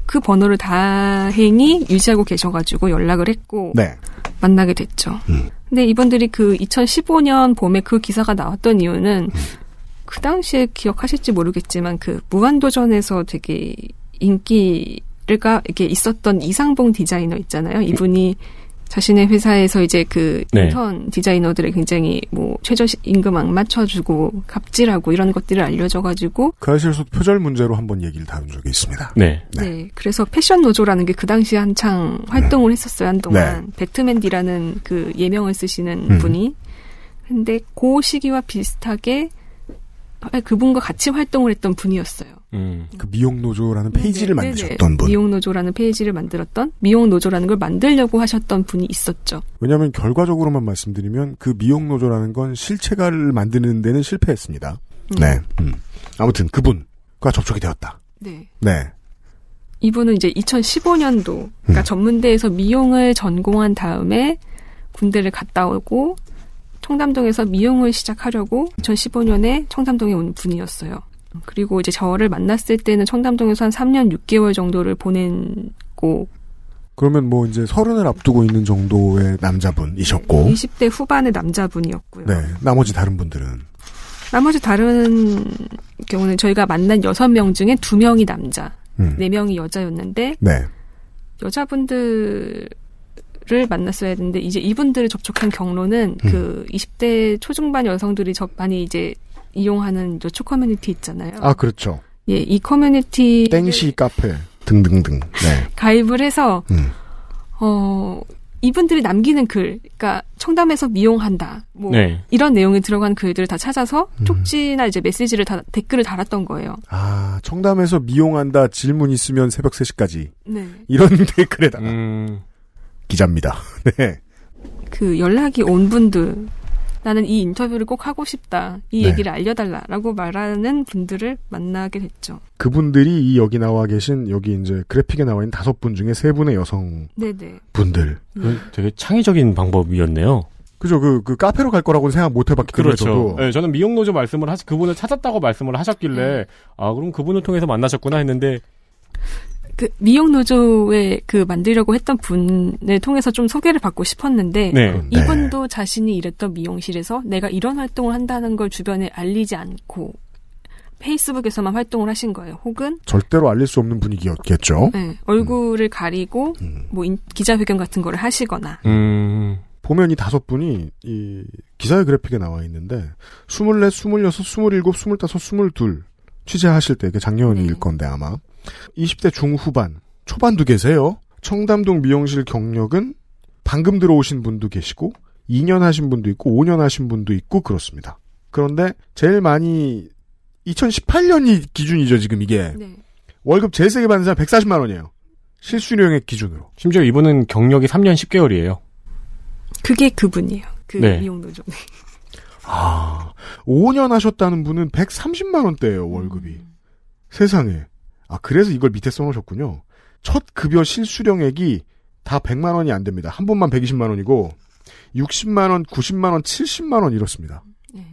S6: 그 번호를 다행히 유지하고 계셔가지고 연락을 했고
S2: 네.
S6: 만나게 됐죠.
S2: 음.
S6: 근데 이분들이 그 2015년 봄에 그 기사가 나왔던 이유는 그 당시에 기억하실지 모르겠지만 그 무한도전에서 되게 인기가 이게 있었던 이상봉 디자이너 있잖아요. 이분이 자신의 회사에서 이제 그
S3: 네.
S6: 인턴 디자이너들의 굉장히 뭐 최저 시- 임금 안 맞춰주고 갑질하고 이런 것들을 알려줘가지고
S2: 그 사실에서 표절 문제로 한번 얘기를 다룬 적이 있습니다.
S3: 네.
S6: 네. 그래서 패션 노조라는 게 그 당시에 한창 활동을 했었어요, 한동안.
S2: 네.
S6: 배트맨디라는 그 예명을 쓰시는
S2: 음.
S6: 분이. 근데 그 시기와 비슷하게 그분과 같이 활동을 했던 분이었어요.
S3: 음.
S2: 그 미용노조라는 페이지를
S6: 네네.
S2: 만드셨던
S6: 네네.
S2: 분.
S6: 미용노조라는 페이지를 만들었던 미용노조라는 걸 만들려고 하셨던 분이 있었죠.
S2: 왜냐하면 결과적으로만 말씀드리면 그 미용노조라는 건 실체가를 만드는 데는 실패했습니다.
S6: 음.
S2: 네. 음. 아무튼 그분과 접촉이 되었다.
S6: 네.
S2: 네.
S6: 이분은 이제 2015년도, 그러니까
S2: 음.
S6: 전문대에서 미용을 전공한 다음에 군대를 갔다 오고 청담동에서 미용을 시작하려고 2015년에 청담동에 온 분이었어요. 그리고 이제 저를 만났을 때는 청담동에서 한 3년 6개월 정도를 보냈고
S2: 그러면 뭐 이제 서른을 앞두고 있는 정도의 남자분이셨고,
S6: 20대 후반의 남자분이었고요.
S2: 네. 나머지 다른 분들은
S6: 나머지 다른 경우는 저희가 만난 6명 중에 2명이 남자,
S2: 음.
S6: 4명이 여자였는데
S2: 네.
S6: 여자분들을 만났어야 했는데 이제 이분들을 접촉한 경로는
S2: 음.
S6: 그 20대 초중반 여성들이 저 많이 이제 이용하는 여초 커뮤니티 있잖아요.
S2: 아 그렇죠.
S6: 예, 이 커뮤니티
S2: 땡시 카페 등등등. 네.
S6: 가입을 해서
S2: 음.
S6: 어 이분들이 남기는 글, 그러니까 청담에서 미용한다, 뭐
S3: 네.
S6: 이런 내용이 들어간 글들을 다 찾아서
S2: 음.
S6: 쪽지나 이제 메시지를 다 댓글을 달았던 거예요.
S2: 아 청담에서 미용한다 질문 있으면 새벽 3시까지
S6: 네.
S2: 이런 (laughs) 댓글에다가
S3: 음.
S2: 기자입니다. (laughs) 네.
S6: 그 연락이 온 분들 나는 이 인터뷰를 꼭 하고 싶다. 이
S2: 네.
S6: 얘기를 알려달라라고 말하는 분들을 만나게 됐죠.
S2: 그분들이 이 여기 나와 계신 여기 이제 그래픽에 나와 있는 다섯 분 중에 세 분의 여성
S6: 네네.
S2: 분들.
S3: 그 되게 창의적인 방법이었네요.
S2: 그죠? 그, 그 카페로 갈 거라고는 생각 못 해봤기 때문에
S3: 그렇죠.
S2: 저도
S3: 네, 저는 미용노조 말씀을 하시, 그분을 찾았다고 말씀을 하셨길래, 아, 그럼 그분을 통해서 만나셨구나 했는데,
S6: 그 미용 노조에 그 만들려고 했던 분을 통해서 좀 소개를 받고 싶었는데
S3: 네.
S2: 네.
S6: 이분도 자신이 일했던 미용실에서 내가 이런 활동을 한다는 걸 주변에 알리지 않고 페이스북에서만 활동을 하신 거예요. 혹은
S2: 절대로 알릴 수 없는 분위기였겠죠.
S6: 네, 얼굴을 가리고
S2: 어? 음.
S6: 뭐 인- 기자회견 같은 거를 하시거나
S3: 음,
S2: 보면 이 다섯 분이 이 기사의 그래픽에 나와 있는데 24, 26, 27, 25, 22 취재하실 때, 그 작년일
S6: 네.
S2: 건데 아마 20대 중후반, 초반도 계세요. 청담동 미용실 경력은 방금 들어오신 분도 계시고 2년 하신 분도 있고 5년 하신 분도 있고 그렇습니다. 그런데 제일 많이 2018년이 기준이죠 지금 이게
S6: 네.
S2: 월급 제일 세게 받는 사람 140만 원이에요. 실수령액 기준으로.
S3: 심지어 이분은 경력이 3년 10개월이에요.
S6: 그게 그분이에요. 그
S3: 네.
S6: 미용 노조.
S2: 아, 5년 하셨다는 분은 130만 원대예요, 월급이. 세상에. 아, 그래서 이걸 밑에 써놓으셨군요. 첫 급여 실수령액이 다 100만 원이 안 됩니다. 한 번만 120만 원이고 60만 원, 90만 원, 70만 원 이렇습니다.
S6: 네.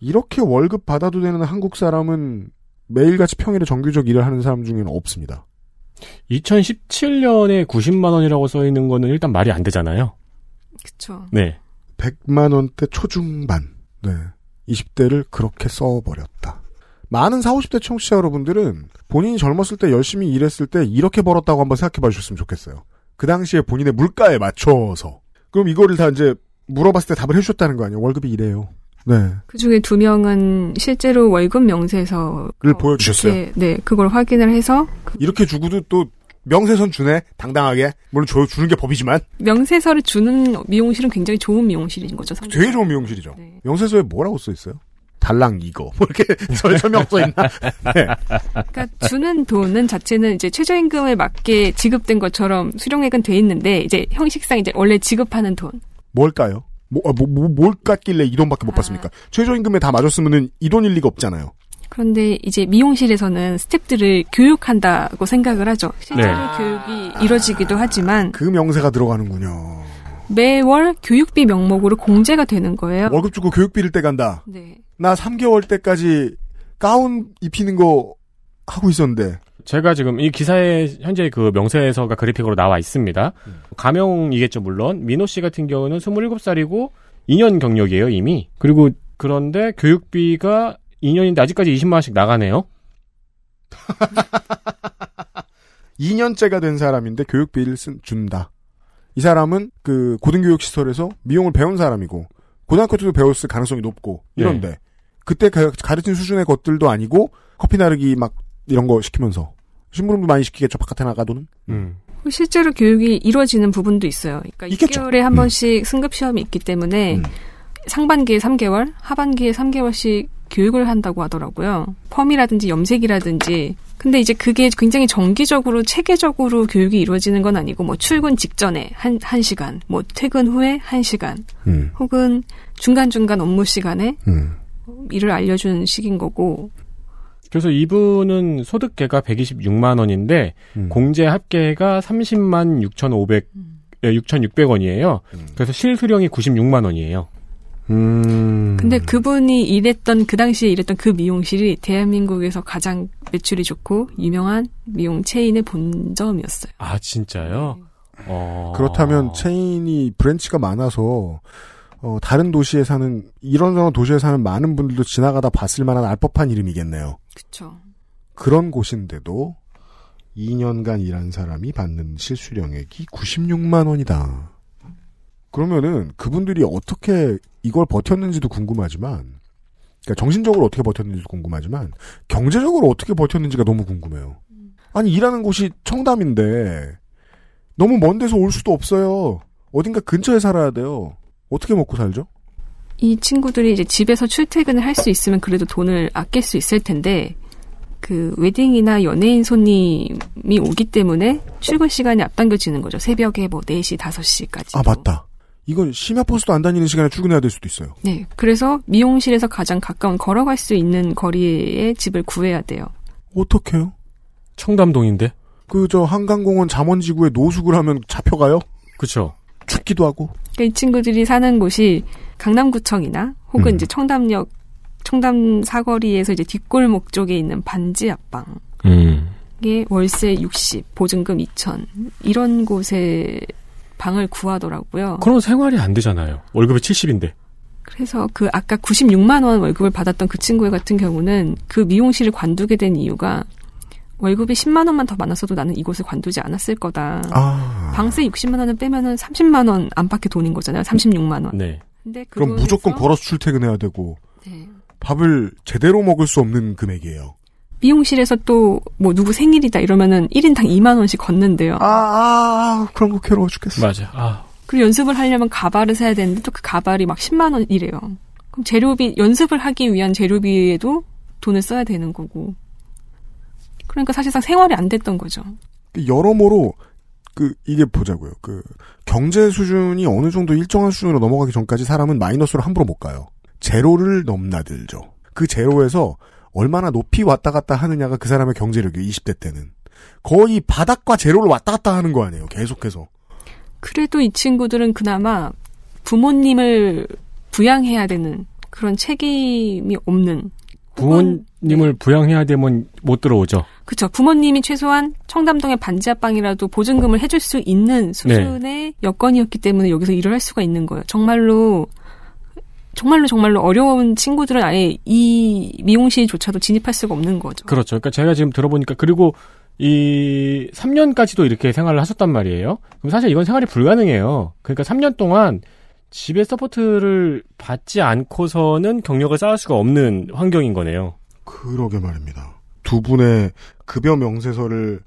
S2: 이렇게 월급 받아도 되는 한국 사람은 매일같이 평일에 정규적 일을 하는 사람 중에는 없습니다.
S3: 2017년에 90만 원이라고 써 있는 거는 일단 말이 안 되잖아요.
S6: 그쵸.
S3: 네.
S2: 100만 원대 초중반. 네. 20대를 그렇게 써 버렸다. 많은 40, 50대 청취자 여러분들은 본인이 젊었을 때 열심히 일했을 때 이렇게 벌었다고 한번 생각해 봐 주셨으면 좋겠어요. 그 당시에 본인의 물가에 맞춰서. 그럼 이거를 다 이제 물어봤을 때 답을 해주셨다는 거 아니에요? 월급이 이래요. 네.
S6: 그 중에 두 명은 실제로 월급 명세서
S2: 를 보여주셨어요.
S6: 네, 네, 그걸 확인을 해서 그
S2: 이렇게 주고도 또 명세선 주네? 당당하게. 물론 줘, 주는 게 법이지만
S6: 명세서를 주는 미용실은 굉장히 좋은 미용실인 거죠. 상대적으로.
S2: 되게 좋은 미용실이죠.
S6: 네.
S2: 명세서에 뭐라고 써 있어요? 달랑 이거. 뭐 이렇게 설- 설명 써 있나? (laughs) 네.
S6: 그러니까 주는 돈은 자체는 이제 최저임금에 맞게 지급된 것처럼 수령액은 돼 있는데 이제 형식상 이제 원래 지급하는 돈.
S2: 뭘까요? 뭐, 아, 뭐, 뭐, 뭘 깎길래 이 돈밖에 못 받습니까? 최저임금에 다 맞았으면은 이 돈일 리가 없잖아요.
S6: 그런데 이제 미용실에서는 스탭들을 교육한다고 생각을 하죠. 실제로
S3: 네.
S6: 교육이 이루어지기도 하지만
S2: 그 명세가 들어가는군요.
S6: 매월 교육비 명목으로 공제가 되는 거예요.
S2: 월급 주고 교육비를 떼간다.
S6: 네.
S2: 나 3개월 때까지 가운 입히는 거 하고 있었는데.
S3: 제가 지금 이 기사에 현재 그 명세서가 그래픽으로 나와 있습니다. 가명이겠죠, 물론. 민호 씨 같은 경우는 27살이고 2년 경력이에요, 이미. 그리고 그런데 교육비가 2년인데 아직까지 20만 원씩 나가네요. (laughs)
S2: 2년째가 된 사람인데 교육비를 쓴, 준다. 이 사람은 그 고등교육 시설에서 미용을 배운 사람이고 고등학교 때도 배웠을 가능성이 높고 이런데 그때 가, 가르친 수준의 것들도 아니고 커피 나르기 막 이런 거 시키면서 심부름도 많이 시키겠죠 바깥에 나가도는
S3: 음.
S6: 실제로 교육이 이루어지는 부분도 있어요. 그러니까
S2: 있겠죠.
S6: 6개월에 한
S2: 음.
S6: 번씩 승급 시험이 있기 때문에
S2: 음.
S6: 상반기에 3개월, 하반기에 3개월씩 교육을 한다고 하더라고요. 펌이라든지 염색이라든지. 근데 이제 그게 굉장히 정기적으로 체계적으로 교육이 이루어지는 건 아니고 뭐 출근 직전에 한, 한 시간, 뭐 퇴근 후에 한 시간,
S2: 음,
S6: 혹은 중간중간 업무 시간에
S2: 음.
S6: 일을 알려주는 식인 거고.
S3: 그래서 이분은 소득계가 126만 원인데
S2: 음.
S3: 공제 합계가 30만 6,500 예, 6,600원이에요.
S2: 음.
S3: 그래서 실수령이 96만 원이에요.
S2: 음.
S6: 근데 그분이 일했던 그 당시에 일했던 그 미용실이 대한민국에서 가장 매출이 좋고 유명한 미용 체인의 본점이었어요.
S3: 아 진짜요? 어.
S2: 그렇다면 체인이 branch가 많아서 어, 다른 도시에 사는 이런저런 도시에 사는 많은 분들도 지나가다 봤을 만한 알법한 이름이겠네요.
S6: 그쵸.
S2: 그런 곳인데도 2년간 일한 사람이 받는 실수령액이 96만 원이다. 그러면은 그분들이 어떻게 이걸 버텼는지도 궁금하지만, 그러니까 정신적으로 어떻게 버텼는지도 궁금하지만, 경제적으로 어떻게 버텼는지가 너무 궁금해요. 아니, 일하는 곳이 청담인데, 너무 먼 데서 올 수도 없어요. 어딘가 근처에 살아야 돼요. 어떻게 먹고 살죠?
S6: 이 친구들이 이제 집에서 출퇴근을 할 수 있으면 그래도 돈을 아낄 수 있을 텐데 그 웨딩이나 연예인 손님이 오기 때문에 출근 시간이 앞당겨지는 거죠. 새벽에 뭐 4시, 5시까지.
S2: 아, 맞다. 이건 심야 버스도 안 다니는 시간에 출근해야 될 수도 있어요.
S6: 네. 그래서 미용실에서 가장 가까운 걸어갈 수 있는 거리에 집을 구해야 돼요.
S2: 어떡해요?
S3: 청담동인데.
S2: 그, 저, 한강공원 잠원지구에 노숙을 하면 잡혀가요?
S3: 그쵸.
S2: 춥기도 하고.
S6: 그러니까 이 친구들이 사는 곳이 강남구청이나 혹은
S2: 음.
S6: 이제 청담역, 청담 사거리에서 이제 뒷골목 쪽에 있는 반지 앞방.
S3: 음.
S6: 이게 월세 60, 보증금 2천 이런 곳에 방을 구하더라고요.
S3: 그런 생활이 안 되잖아요. 월급이 70인데.
S6: 그래서 그 아까 96만 원 월급을 받았던 그 친구 같은 경우는 그 미용실을 관두게 된 이유가 월급이 10만 원만 더 많았어도 나는 이곳을 관두지 않았을 거다.
S2: 아.
S6: 방세 60만 원을 빼면은 30만 원 안팎의 돈인 거잖아요. 36만 원.
S3: 네.
S6: 근데 그
S2: 그럼 무조건 걸어서 출퇴근해야 되고,
S6: 네.
S2: 밥을 제대로 먹을 수 없는 금액이에요.
S6: 미용실에서 또 뭐 누구 생일이다 이러면은 1인당 2만 원씩 걷는데요.
S2: 아, 아, 그런 거 괴로워 죽겠어.
S3: 맞아. 아.
S6: 그리고 연습을 하려면 가발을 사야 되는데 또 그 가발이 막 10만 원이래요. 그럼 재료비 연습을 하기 위한 재료비에도 돈을 써야 되는 거고. 그러니까 사실상 생활이 안 됐던 거죠.
S2: 여러모로, 그, 이게 보자고요. 그, 경제 수준이 어느 정도 일정한 수준으로 넘어가기 전까지 사람은 마이너스로 함부로 못 가요. 제로를 넘나들죠. 그 제로에서 얼마나 높이 왔다 갔다 하느냐가 그 사람의 경제력이에요, 20대 때는. 거의 바닥과 제로를 왔다 갔다 하는 거 아니에요, 계속해서.
S6: 그래도 이 친구들은 그나마 부모님을 부양해야 되는 그런 책임이 없는
S3: 부모님을 부양해야 되면 못 들어오죠.
S6: 그쵸. 부모님이 최소한 청담동의 반지하방이라도 보증금을 해줄 수 있는 수준의 여건이었기 때문에 여기서 일을 할 수가 있는 거예요. 정말로, 정말로 정말로 어려운 친구들은 아예 이 미용실조차도 진입할 수가 없는 거죠.
S3: 그렇죠. 그러니까 제가 지금 들어보니까 그리고 이 3년까지도 이렇게 생활을 하셨단 말이에요. 그럼 사실 이건 생활이 불가능해요. 그러니까 3년 동안 집에 support를 받지 않고서는 경력을 쌓을 수가 없는 환경인 거네요.
S2: 그러게 말입니다. 두 분의 급여 명세서를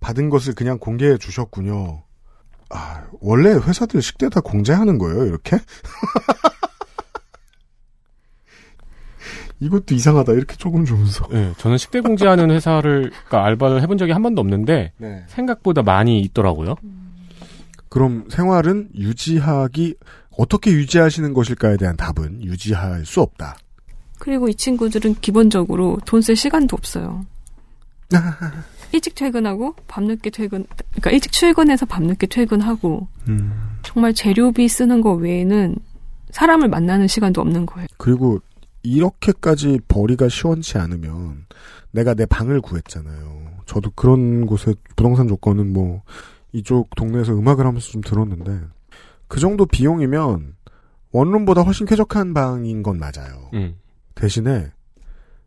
S2: 받은 것을 그냥 공개해 주셨군요. 아, 원래 회사들 식대 다 공제하는 거예요, 이렇게? (laughs) 이것도 이상하다, 이렇게 조금 주면서.
S3: 네, 저는 식대 공제하는 회사를 그러니까 알바를 해본 적이 한 번도 없는데
S2: 네.
S3: 생각보다 많이 있더라고요.
S2: 그럼 생활은 유지하기, 어떻게 유지하시는 것일까에 대한 답은 유지할 수 없다.
S6: 그리고 이 친구들은 기본적으로 돈 쓸 시간도 없어요. (laughs) 일찍 퇴근하고 밤늦게 퇴근, 그러니까 일찍 출근해서 밤늦게 퇴근하고 정말 재료비 쓰는 거 외에는 사람을 만나는 시간도 없는 거예요.
S2: 그리고 이렇게까지 벌이가 시원치 않으면 내가 내 방을 구했잖아요. 저도 그런 곳에 부동산 조건은 뭐 이쪽 동네에서 음악을 하면서 좀 들었는데 그 정도 비용이면 원룸보다 훨씬 쾌적한 방인 건 맞아요.
S3: 음.
S2: 대신에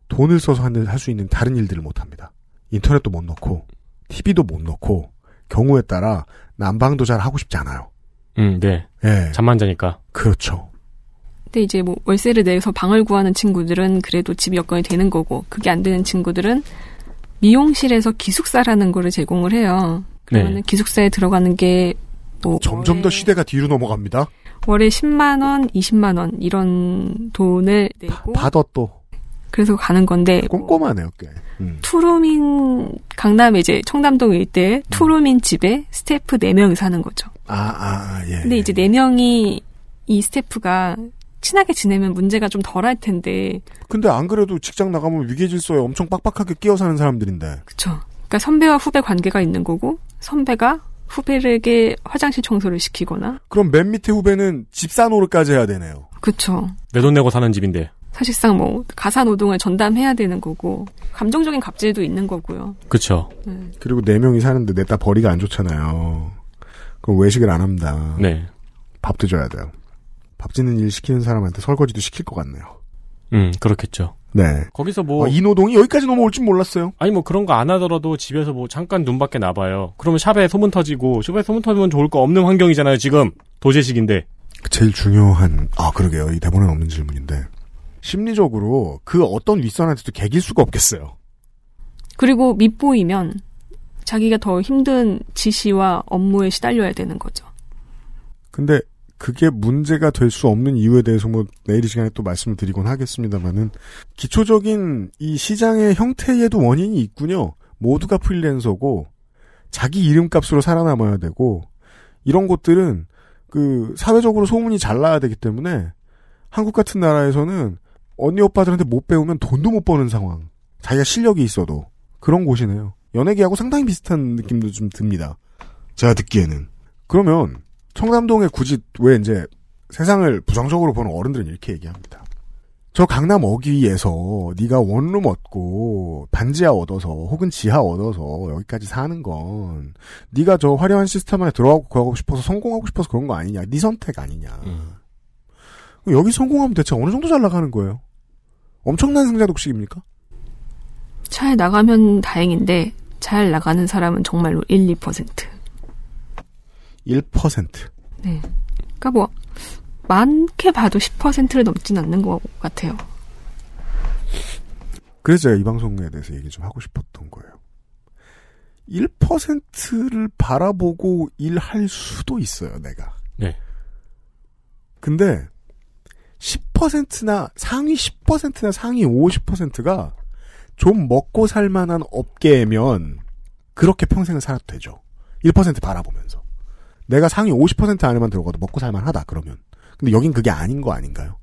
S2: 돈을 써서 할 수 있는 다른 일들을 못 합니다. 인터넷도 못 넣고 TV도 못 넣고 경우에 따라 난방도 잘 하고 싶지 않아요.
S3: 음, 네.
S2: 예.
S3: 잠만 자니까.
S2: 그렇죠.
S6: 근데 이제 뭐 월세를 내서 방을 구하는 친구들은 그래도 집 여건이 되는 거고 그게 안 되는 친구들은 미용실에서 기숙사라는 거를 제공을 해요. 그러면
S2: 네.
S6: 기숙사에 들어가는 게 뭐
S2: 점점 더 시대가 뒤로 넘어갑니다.
S6: 월에 10만 원, 20만 원 이런 돈을 내고
S2: 받아 또
S6: 그래서 가는 건데
S2: 꼼꼼하네요, 꽤. 음.
S6: 투룸인 강남에 이제 청담동 일대 투룸인 집에 스태프 4 명이 사는 거죠.
S2: 아, 아, 예.
S6: 근데 이제 4 명이 이 스태프가 친하게 지내면 문제가 좀 덜할 텐데
S2: 근데 안 그래도 직장 나가면 위계 질서에 엄청 빡빡하게 끼어 사는 사람들인데.
S6: 그쵸. 그러니까 선배와 후배 관계가 있는 거고 선배가 후배에게 화장실 청소를 시키거나
S2: 그럼 맨 밑에 후배는 집사 노릇까지 해야 되네요.
S6: 그쵸.
S3: 내 돈 내고 사는 집인데.
S6: 사실상 뭐 가사 노동을 전담해야 되는 거고 감정적인 갑질도 있는 거고요.
S3: 그쵸.
S2: 그리고 네 명이 사는데 냈다 벌이가 안 좋잖아요. 그럼 외식을 안 합니다.
S3: 네.
S2: 밥도 줘야 돼요. 밥 짓는 일 시키는 사람한테 설거지도 시킬 것 같네요.
S3: 음, 그렇겠죠.
S2: 네.
S3: 거기서 뭐.
S2: 아, 이 노동이 여기까지 넘어올 줄 몰랐어요.
S3: 아니 뭐 그런 거 안 하더라도 집에서 뭐 잠깐 눈 밖에 나봐요. 그러면 샵에 소문 터지고 샵에 소문 터지면 좋을 거 없는 환경이잖아요. 지금 도제식인데.
S2: 제일 중요한, 아, 그러게요. 이 대본에 없는 질문인데. 심리적으로 그 어떤 윗선한테도 개길 수가 없겠어요.
S6: 그리고 밑보이면 자기가 더 힘든 지시와 업무에 시달려야 되는 거죠.
S2: 근데 그게 문제가 될 수 없는 이유에 대해서 뭐 내일 이 시간에 또 말씀을 드리곤 하겠습니다만은 기초적인 이 시장의 형태에도 원인이 있군요. 모두가 프리랜서고 자기 이름값으로 살아남아야 되고 이런 것들은 그 사회적으로 소문이 잘 나야 되기 때문에 한국 같은 나라에서는 언니 오빠들한테 못 배우면 돈도 못 버는 상황. 자기가 실력이 있어도 그런 곳이네요. 연예계하고 상당히 비슷한 느낌도 좀 듭니다. 제가 듣기에는. 그러면 청담동에 굳이 왜 이제 세상을 부정적으로 보는 어른들은 이렇게 얘기합니다. 저 강남 어귀에서 네가 원룸 얻고 반지하 얻어서 혹은 지하 얻어서 여기까지 사는 건 네가 저 화려한 시스템 안에 들어가고 그하고 싶어서 성공하고 싶어서 그런 거 아니냐. 네 선택 아니냐. 여기 성공하면 대체 어느 정도 잘 나가는 거예요? 엄청난 승자 독식입니까?
S6: 잘 나가면 다행인데 잘 나가는 사람은 정말로 1, 2%.
S2: 1%.
S6: 네. 그러니까 뭐 많게 봐도 10%를 넘진 않는 것 같아요.
S2: 그래서 제가 이 방송에 대해서 얘기 좀 하고 싶었던 거예요. 1%를 바라보고 일할 수도 있어요, 내가.
S3: 네.
S2: 근데 10%나 상위 10%나 상위 50%가 좀 먹고 살 만한 업계면 그렇게 평생을 살아도 되죠. 1% 바라보면서. 내가 상위 50% 안에만 들어가도 먹고 살만하다 그러면. 근데 여긴 그게 아닌 거 아닌가요?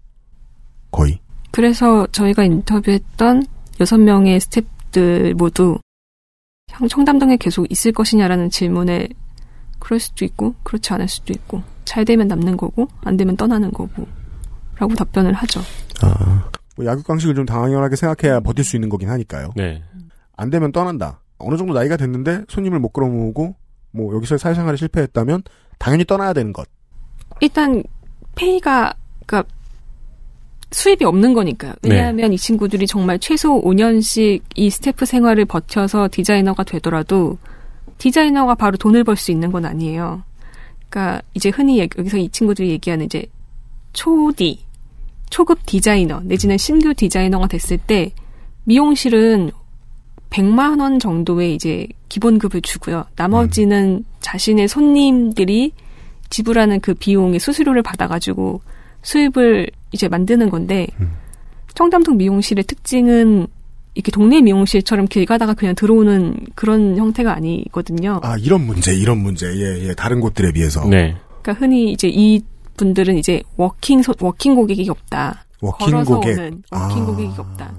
S2: 거의.
S6: 그래서 저희가 인터뷰했던 6명의 스탭들 모두 형 청담동에 계속 있을 것이냐라는 질문에 그럴 수도 있고 그렇지 않을 수도 있고 잘 되면 남는 거고 안 되면 떠나는 거고 라고 답변을 하죠.
S2: 아. 뭐 약육강식을 좀 당연하게 생각해야 버틸 수 있는 거긴 하니까요.
S3: 네.
S2: 안 되면 떠난다. 어느 정도 나이가 됐는데 손님을 못 끌어모으고 뭐 여기서 사회생활에 실패했다면 당연히 떠나야 되는 것.
S6: 일단 페이가 그러니까 수입이 없는 거니까요. 왜냐하면 이 친구들이 정말 최소 5년씩 이 스태프 생활을 버텨서 디자이너가 되더라도 디자이너가 바로 돈을 벌 수 있는 건 아니에요. 그러니까 이제 흔히 여기서 이 친구들이 얘기하는 이제 초디, 초급 디자이너 내지는 신규 디자이너가 됐을 때 미용실은 100만 원 정도의 이제 기본급을 주고요. 나머지는 자신의 손님들이 지불하는 그 비용의 수수료를 받아가지고 수입을 이제 만드는 건데 청담동 미용실의 특징은 이렇게 동네 미용실처럼 길 가다가 그냥 들어오는 그런 형태가 아니거든요.
S2: 아 이런 문제, 이런 문제, 예, 예, 다른 곳들에 비해서.
S3: 네.
S6: 그러니까 흔히 이제 이 분들은 이제 walking 소- walking 고객이 없다.
S2: walking
S6: 걸어서
S2: 고객.
S6: 오는 walking
S2: 아.
S6: 고객이 없다.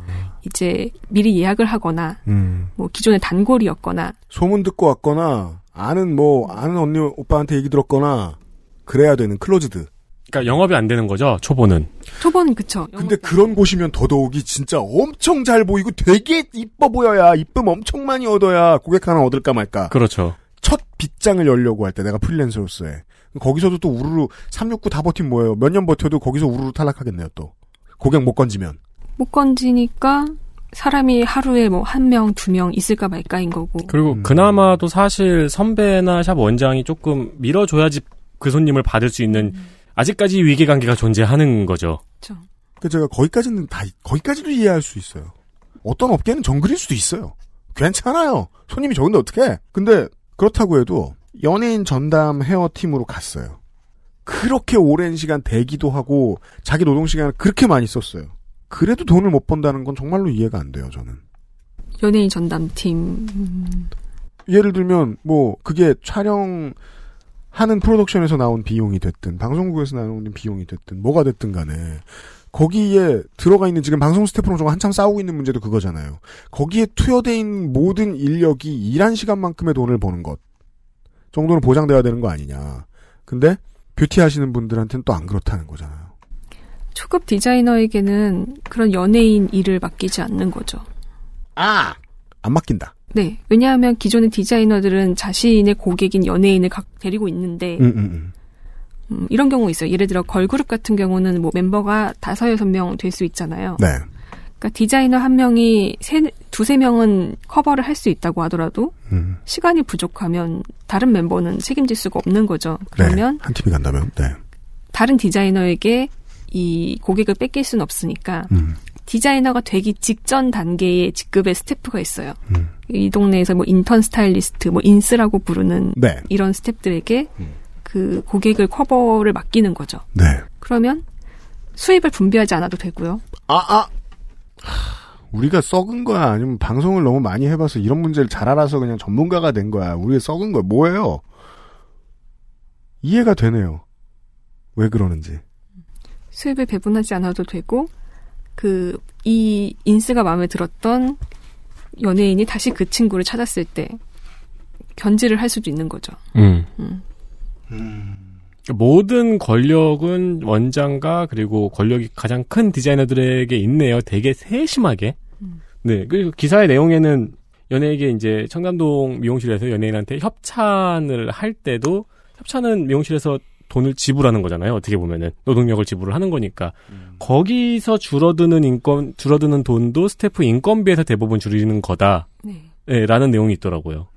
S6: 이제 미리 예약을 하거나
S2: 음.
S6: 뭐 기존의 단골이었거나
S2: 소문 듣고 왔거나 아는 뭐 아는 언니 오빠한테 얘기 들었거나 그래야 되는 closed.
S3: 그러니까 영업이 안 되는 거죠. 초보는.
S6: 초보는 그쵸.
S2: 근데 그런 곳이면 더더욱이 진짜 엄청 잘 보이고 되게 이뻐 보여야 이쁨 엄청 많이 얻어야 고객 하나 얻을까 말까.
S3: 그렇죠.
S2: 첫 빗장을 열려고 할 때 내가 프리랜서로서의 거기서도 또 우르르 369 다 버틴 뭐예요. 몇 년 버텨도 거기서 우르르 탈락하겠네요 또. 고객 못 건지면.
S6: 못 건지니까 사람이 하루에 뭐 한 명, 두 명 있을까 말까인 거고.
S3: 그리고 그나마도 사실 선배나 샵 원장이 조금 밀어줘야지 그 손님을 받을 수 있는 아직까지 위계 관계가 존재하는 거죠.
S2: 그 제가 거기까지는 다 거기까지도 이해할 수 있어요. 어떤 업계는 정글일 수도 있어요. 괜찮아요. 손님이 적은데 어떡해. 근데 그렇다고 해도 연예인 전담 헤어 팀으로 갔어요. 그렇게 오랜 시간 대기도 하고 자기 노동 시간을 그렇게 많이 썼어요. 그래도 돈을 못 번다는 건 정말로 이해가 안 돼요, 저는.
S6: 연예인 전담팀. 음,
S2: 예를 들면 뭐 그게 촬영하는 프로덕션에서 나온 비용이 됐든 방송국에서 나오는 비용이 됐든 뭐가 됐든 간에 거기에 들어가 있는 지금 방송 스태프랑 좀 한참 싸우고 있는 문제도 그거잖아요. 거기에 투여돼 있는 모든 인력이 일한 시간만큼의 돈을 버는 것 정도는 보장돼야 되는 거 아니냐. 근데 뷰티 하시는 분들한테는 또 안 그렇다는 거잖아요.
S6: 초급 디자이너에게는 그런 연예인 일을 맡기지 않는 거죠.
S2: 아! 안 맡긴다.
S6: 네. 왜냐하면 기존의 디자이너들은 자신의 고객인 연예인을 각 데리고 있는데,
S2: 음, 음, 음.
S6: 음, 이런 경우 있어요. 예를 들어 걸그룹 같은 경우는 뭐 멤버가 다섯 여섯 명 될 수 있잖아요.
S2: 네.
S6: 그러니까 디자이너 한 명이 세, 두세 명은 커버를 할 수 있다고 하더라도
S2: 음.
S6: 시간이 부족하면 다른 member는 책임질 수가 없는 거죠. 그러면
S2: 네. 한 팀이 간다면, 네.
S6: 다른 디자이너에게 이 고객을 뺏길 수는 없으니까
S2: 음.
S6: 디자이너가 되기 직전 단계의 직급의 스태프가 있어요.
S2: 음.
S6: 이 동네에서 뭐 인턴 스타일리스트, 뭐 인스라고 부르는
S2: 네.
S6: 이런 스태프들에게 그 고객을 커버를 맡기는 거죠.
S2: 네.
S6: 그러면 수입을 분배하지 않아도 되고요.
S2: 아, 아! 하, 우리가 썩은 거야? 아니면 방송을 너무 많이 해봐서 이런 문제를 잘 알아서 그냥 전문가가 된 거야? 우리가 썩은 거야? 뭐예요? 이해가 되네요. 왜 그러는지.
S6: 수입을 배분하지 않아도 되고 그 이 인스가 마음에 들었던 연예인이 다시 그 친구를 찾았을 때 견지를 할 수도 있는 거죠.
S3: 음.
S6: 음.
S3: 모든 권력은 원장과 그리고 권력이 가장 큰 디자이너들에게 있네요. 되게 세심하게. 네. 그리고 기사의 내용에는 연예에게 이제 청담동 미용실에서 연예인한테 협찬을 할 때도 협찬은 미용실에서 돈을 지불하는 거잖아요. 어떻게 보면은 노동력을 지불을 하는 거니까 거기서 줄어드는 인건 줄어드는 돈도 스태프 인건비에서 대부분 줄이는 거다.
S6: 네.
S3: 네, 라는 내용이 있더라고요.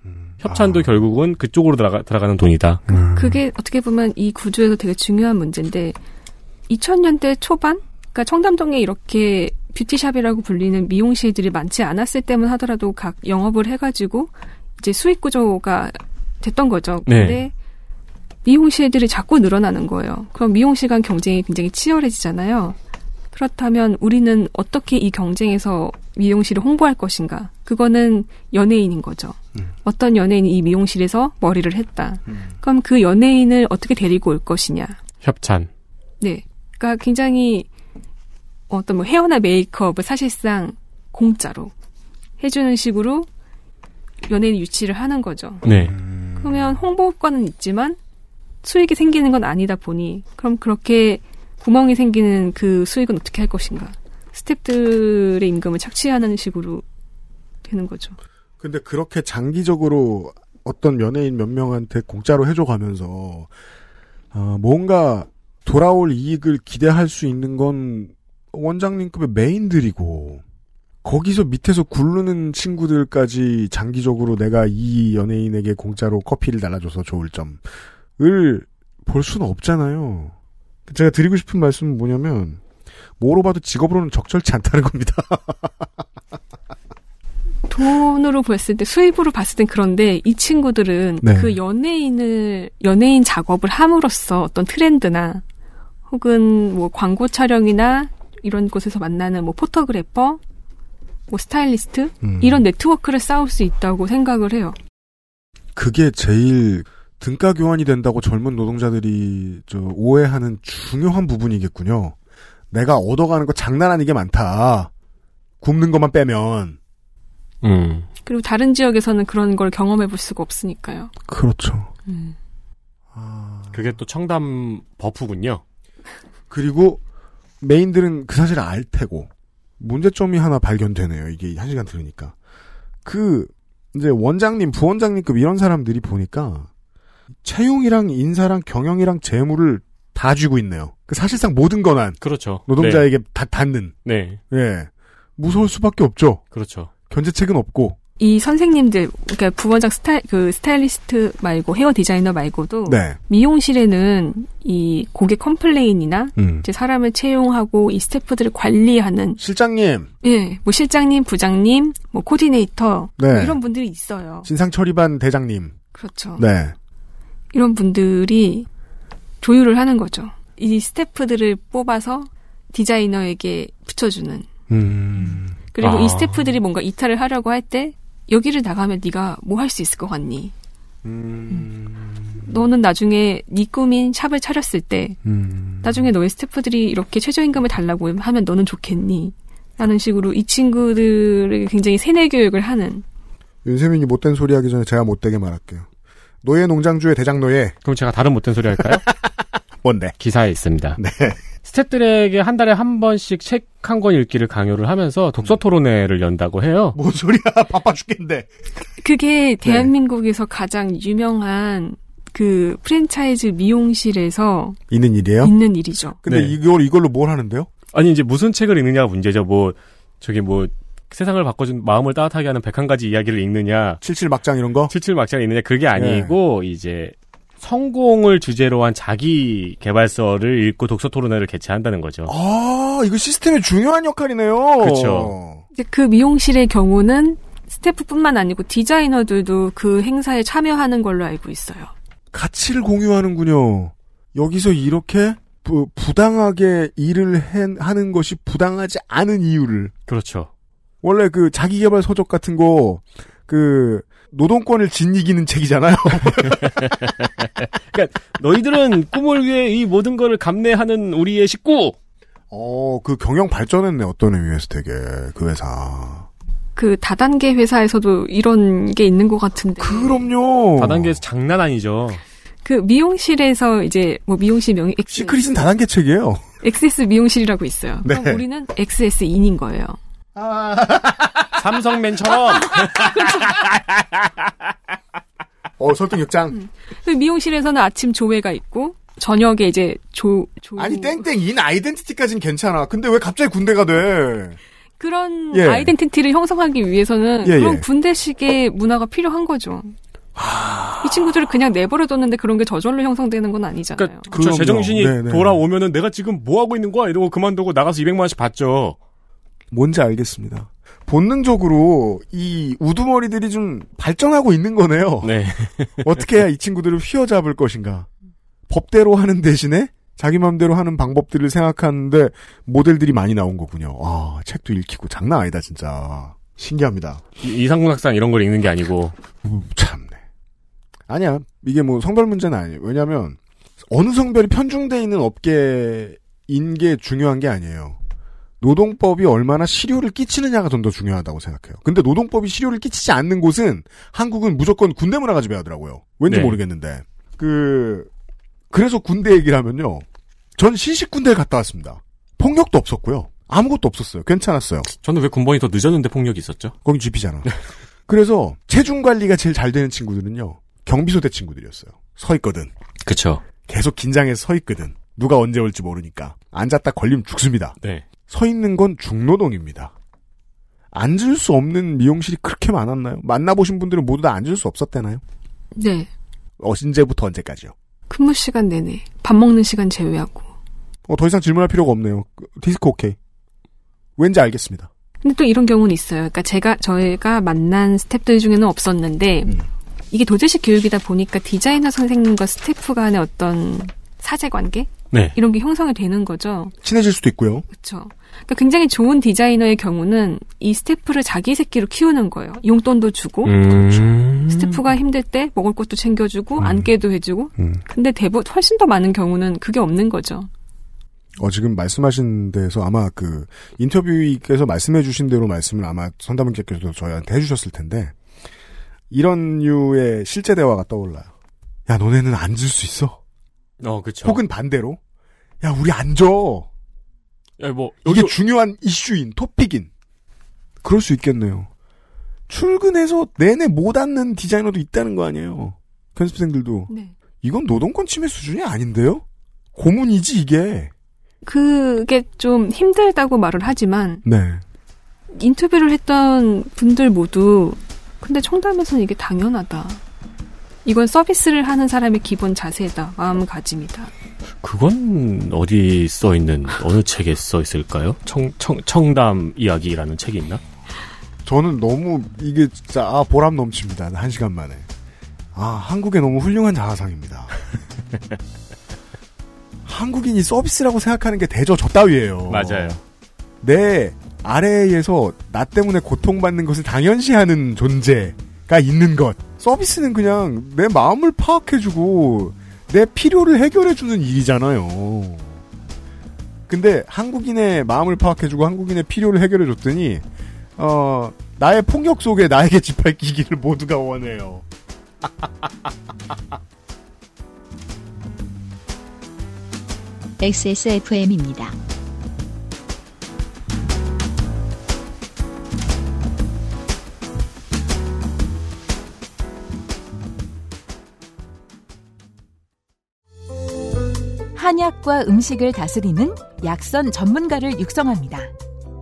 S3: 협찬도 결국은 그쪽으로 들어가, 들어가는 돈이다.
S6: 그게 어떻게 보면 이 구조에서 되게 중요한 문제인데 2000년대 초반 그러니까 청담동에 이렇게 beauty shop이라고 불리는 미용실들이 많지 않았을 때만 하더라도 각 영업을 해가지고 이제 수익 구조가 됐던 거죠.
S3: 네.
S6: 근데 미용실들이 자꾸 늘어나는 거예요. 그럼 미용실 간 경쟁이 굉장히 치열해지잖아요. 그렇다면 우리는 어떻게 이 경쟁에서 미용실을 홍보할 것인가? 그거는 연예인인 거죠. 어떤 연예인이 이 미용실에서 머리를 했다. 그럼 그 연예인을 어떻게 데리고 올 것이냐?
S3: 협찬.
S6: 네. 그러니까 굉장히 어떤 뭐 헤어나 메이크업을 사실상 공짜로 해주는 식으로 연예인 유치를 하는 거죠.
S3: 네.
S6: 그러면 홍보 효과는 있지만 수익이 생기는 건 아니다 보니 그럼 그렇게 구멍이 생기는 그 수익은 어떻게 할 것인가? 스탭들의 임금을 착취하는 식으로 되는 거죠.
S2: 근데 그렇게 장기적으로 어떤 연예인 몇 명한테 공짜로 해줘가면서 어, 뭔가 돌아올 이익을 기대할 수 있는 건 원장님급의 메인들이고 거기서 밑에서 굴르는 친구들까지 장기적으로 내가 이 연예인에게 공짜로 커피를 달아줘서 좋을 점을 볼 수는 없잖아요. 제가 드리고 싶은 말씀은 뭐냐면 뭐로 봐도 직업으로는 적절치 않다는 겁니다. (laughs)
S6: 돈으로 봤을 때 수입으로 봤을 땐 그런데 이 친구들은
S2: 네.
S6: 그 연예인을 연예인 작업을 함으로써 어떤 트렌드나 혹은 뭐 광고 촬영이나 이런 곳에서 만나는 뭐 포토그래퍼, 뭐 스타일리스트
S2: 음.
S6: 이런 네트워크를 쌓을 수 있다고 생각을 해요.
S2: 그게 제일 등가 교환이 된다고 젊은 노동자들이 저 오해하는 중요한 부분이겠군요. 내가 얻어가는 거 장난 아니게 많다. 굽는 것만 빼면
S3: 음.
S6: 그리고 다른 지역에서는 그런 걸 경험해 볼 수가 없으니까요.
S2: 그렇죠.
S6: 음.
S3: 그게 또 청담 버프군요.
S2: 그리고 메인들은 그 사실을 알 테고 문제점이 하나 발견되네요. 이게 한 시간 들으니까 그 이제 원장님, 부원장님급 이런 사람들이 보니까 채용이랑 인사랑 경영이랑 재무를 다 쥐고 있네요. 그 사실상 모든 권한
S3: 그렇죠.
S2: 노동자에게 다 닿는
S3: 네.
S2: 예 무서울 수밖에 없죠.
S3: 그렇죠.
S2: 견제책은 없고
S6: 이 선생님들, 그러니까 부원장 스타일, 그 스타일리스트 말고 헤어 디자이너 말고도
S2: 네.
S6: 미용실에는 이 고객 complain이나
S2: 음.
S6: 이제 사람을 채용하고 이 스태프들을 관리하는
S2: 실장님,
S6: 예, 뭐 실장님, 부장님, 뭐 코디네이터
S2: 네.
S6: 뭐 이런 분들이 있어요.
S2: 진상 처리반 대장님.
S6: 그렇죠.
S2: 네.
S6: 이런 분들이 조율을 하는 거죠. 이 스태프들을 뽑아서 디자이너에게 붙여주는.
S2: 음.
S6: 그리고
S3: 아.
S6: 이 스태프들이 뭔가 이탈을 하려고 할 때 여기를 나가면 네가 뭐 할 수 있을 것 같니?
S2: 음.
S6: 너는 나중에 네 꿈인 샵을 차렸을 때
S2: 음.
S6: 나중에 너의 스태프들이 이렇게 최저임금을 달라고 하면 너는 좋겠니? 라는 식으로 이 친구들을 굉장히 세뇌 교육을 하는
S2: 윤세민이 못된 소리 하기 전에 제가 못되게 말할게요. 노예 농장주의 대장 노예.
S3: 그럼 제가 다른 못된 소리 할까요? (laughs)
S2: 뭔데?
S3: 기사에 있습니다.
S2: 네.
S3: 스태프들에게 한 달에 한 번씩 책 한 권 읽기를 강요를 하면서 독서 토론회를 연다고 해요.
S2: 뭔 소리야? (laughs) 바빠 죽겠는데.
S6: 그게 대한민국에서 가장 유명한 그 프랜차이즈 미용실에서
S2: 있는 일이에요?
S6: 있는 일이죠.
S2: 근데
S3: 네.
S2: 이걸 이걸로 뭘 하는데요?
S3: 아니 이제 무슨 책을 읽느냐가 문제죠. 뭐 저기 뭐 세상을 바꿔준 마음을 따뜻하게 하는 101가지 이야기를 읽느냐,
S2: 77 막장 이런 거?
S3: 77 막장을 읽느냐 그게 아니고 이제 성공을 주제로 한 자기 개발서를 읽고 독서 토론회를 개최한다는 거죠.
S2: 아, 이거 시스템의 중요한 역할이네요.
S3: 그쵸.
S6: 이제 그 미용실의 경우는 스태프뿐만 아니고 디자이너들도 그 행사에 참여하는 걸로 알고 있어요.
S2: 가치를 공유하는군요. 여기서 이렇게 부, 부당하게 일을 해- 하는 것이 부당하지 않은 이유를.
S3: 그렇죠.
S2: 원래 그 자기개발 서적 같은 거, 그, 노동권을 짓이기는 책이잖아요.
S3: 그러니까 너희들은 꿈을 위해 이 모든 거를 감내하는 우리의 식구.
S2: 어, 그 경영 발전했네, 어떤 의미에서 되게, 그 회사.
S6: 그 다단계 회사에서도 이런 게 있는 것 같은데.
S2: 그럼요.
S3: 다단계에서 장난 아니죠.
S6: 그 미용실에서 이제 뭐 미용실 명이
S2: 시크릿은 다단계 책이에요.
S6: XS 미용실이라고 있어요.
S2: 네.
S6: 그럼 우리는 XS 인인 거예요.
S3: 삼성맨처럼
S2: 어, 설득력장.
S6: 그 미용실에서는 아침 조회가 있고 저녁에 이제 조, 조
S2: 아니, 땡땡, 인 아이덴티티까진 괜찮아. 근데 왜 갑자기 군대가 돼?
S6: 그런
S2: 예.
S6: 아이덴티티를 형성하기 위해서는
S2: 예,
S6: 그런
S2: 예.
S6: 군대식의 문화가 필요한 거죠. 이 친구들을 그냥 내버려뒀는데 그런 게 저절로 형성되는 건 아니잖아요.
S3: 그러니까 그쵸. 제정신이
S2: 네네.
S3: 돌아오면은 내가 지금 뭐 하고 있는 거야 이러고 그만두고 나가서 200만 원씩 받죠.
S2: 뭔지 알겠습니다. 본능적으로 이 우두머리들이 좀 발전하고 있는 거네요.
S3: 네. (laughs)
S2: 어떻게 해야 이 친구들을 휘어잡을 것인가. 법대로 하는 대신에 자기 마음대로 하는 방법들을 생각하는데 모델들이 많이 나온 거군요. 아, 책도 읽히고 장난 아니다, 진짜. 신기합니다.
S3: 이- 이상문학상 이런 걸 읽는 게 아니고
S2: 음, 참네. 아니야. 이게 뭐 성별 문제는 아니에요. 왜냐면 어느 성별이 편중돼 있는 업계인 게 중요한 게 아니에요. 노동법이 얼마나 실효를 끼치느냐가 좀 더 중요하다고 생각해요. 근데 노동법이 실효를 끼치지 않는 곳은 한국은 무조건 군대 문화 가 지배하더라고요. 왠지
S3: 네.
S2: 모르겠는데. 그 그래서 군대 얘기를 하면요. 전 신식 군대를 갔다 왔습니다. 폭력도 없었고요. 아무것도 없었어요. 괜찮았어요.
S3: 저는 왜 군번이 더 늦었는데 폭력이 있었죠?
S2: 거기 GP잖아. 그래서 체중 관리가 제일 잘 되는 친구들은요. 경비소대 친구들이었어요. 서 있거든.
S3: 그쵸.
S2: 계속 긴장해서 서 있거든. 누가 언제 올지 모르니까. 앉았다 걸리면 죽습니다.
S3: 네.
S2: 서 있는 건 중노동입니다. 앉을 수 없는 미용실이 그렇게 많았나요? 만나보신 분들은 모두 다 앉을 수 없었대나요?
S6: 네.
S2: 언제부터 언제까지요?
S6: 근무 시간 내내 밥 먹는 시간 제외하고.
S2: 어, 더 이상 질문할 필요가 없네요. 그, 디스크 오케이. 왠지 알겠습니다.
S6: 근데 또 이런 경우는 있어요. 그러니까 제가 저희가 만난 스태프들 중에는 없었는데
S2: 음.
S6: 이게 도제식 교육이다 보니까 디자이너 선생님과 스태프 간의 어떤 사제 관계
S3: 네.
S6: 이런 게 형성이 되는 거죠.
S2: 친해질 수도 있고요.
S6: 그렇죠. 그러니까 굉장히 좋은 디자이너의 경우는 이 스태프를 자기 새끼로 키우는 거예요. 용돈도 주고
S3: 음.
S6: 스태프가 힘들 때 먹을 것도 챙겨주고
S2: 음.
S6: 안개도 해주고.
S2: 음.
S6: 근데 대부분 훨씬 더 많은 경우는 그게 없는 거죠.
S2: 어, 지금 말씀하신 데에서 아마 그 인터뷰에서 말씀해 주신 대로 말씀을 아마 선담은께서도 저희한테 해주셨을 텐데 이런 류의 실제 대화가 떠올라요. 야, 너네는 앉을 수 있어?
S3: 어, 그쵸.
S2: 혹은 반대로 야, 우리 앉아.
S3: 야, 뭐,
S2: 이게
S3: 여기,
S2: 중요한 이슈인 토픽인. 그럴 수 있겠네요. 출근해서 내내 못 앉는 디자이너도 있다는 거 아니에요. 편집생들도.
S6: 네.
S2: 이건 노동권 침해 수준이 아닌데요? 고문이지 이게.
S6: 그게 좀 힘들다고 말을 하지만
S2: 네.
S6: 인터뷰를 했던 분들 모두 근데 청담에서는 이게 당연하다. 이건 서비스를 하는 사람의 기본 자세다. 마음가짐이다.
S3: 그건 어디 써 있는 어느 책에 써 있을까요? 청, 청, 청담 이야기라는 책이 있나?
S2: 저는 너무 이게 진짜 아 보람 넘칩니다. 한 시간 만에. 아 한국의 너무 훌륭한 자화상입니다. (laughs) 한국인이 서비스라고 생각하는 게 대저 저 따위예요.
S3: 맞아요.
S2: 내 아래에서 나 때문에 고통받는 것을 당연시하는 존재가 있는 것. 서비스는 그냥 내 마음을 파악해주고 내 필요를 해결해주는 일이잖아요. 근데 한국인의 마음을 파악해주고 한국인의 필요를 해결해줬더니 어 나의 폭력 속에 나에게 짓밟히기를 모두가 원해요. (laughs)
S1: XSFM입니다.
S10: 한약과 음식을 다스리는 약선 전문가를 육성합니다.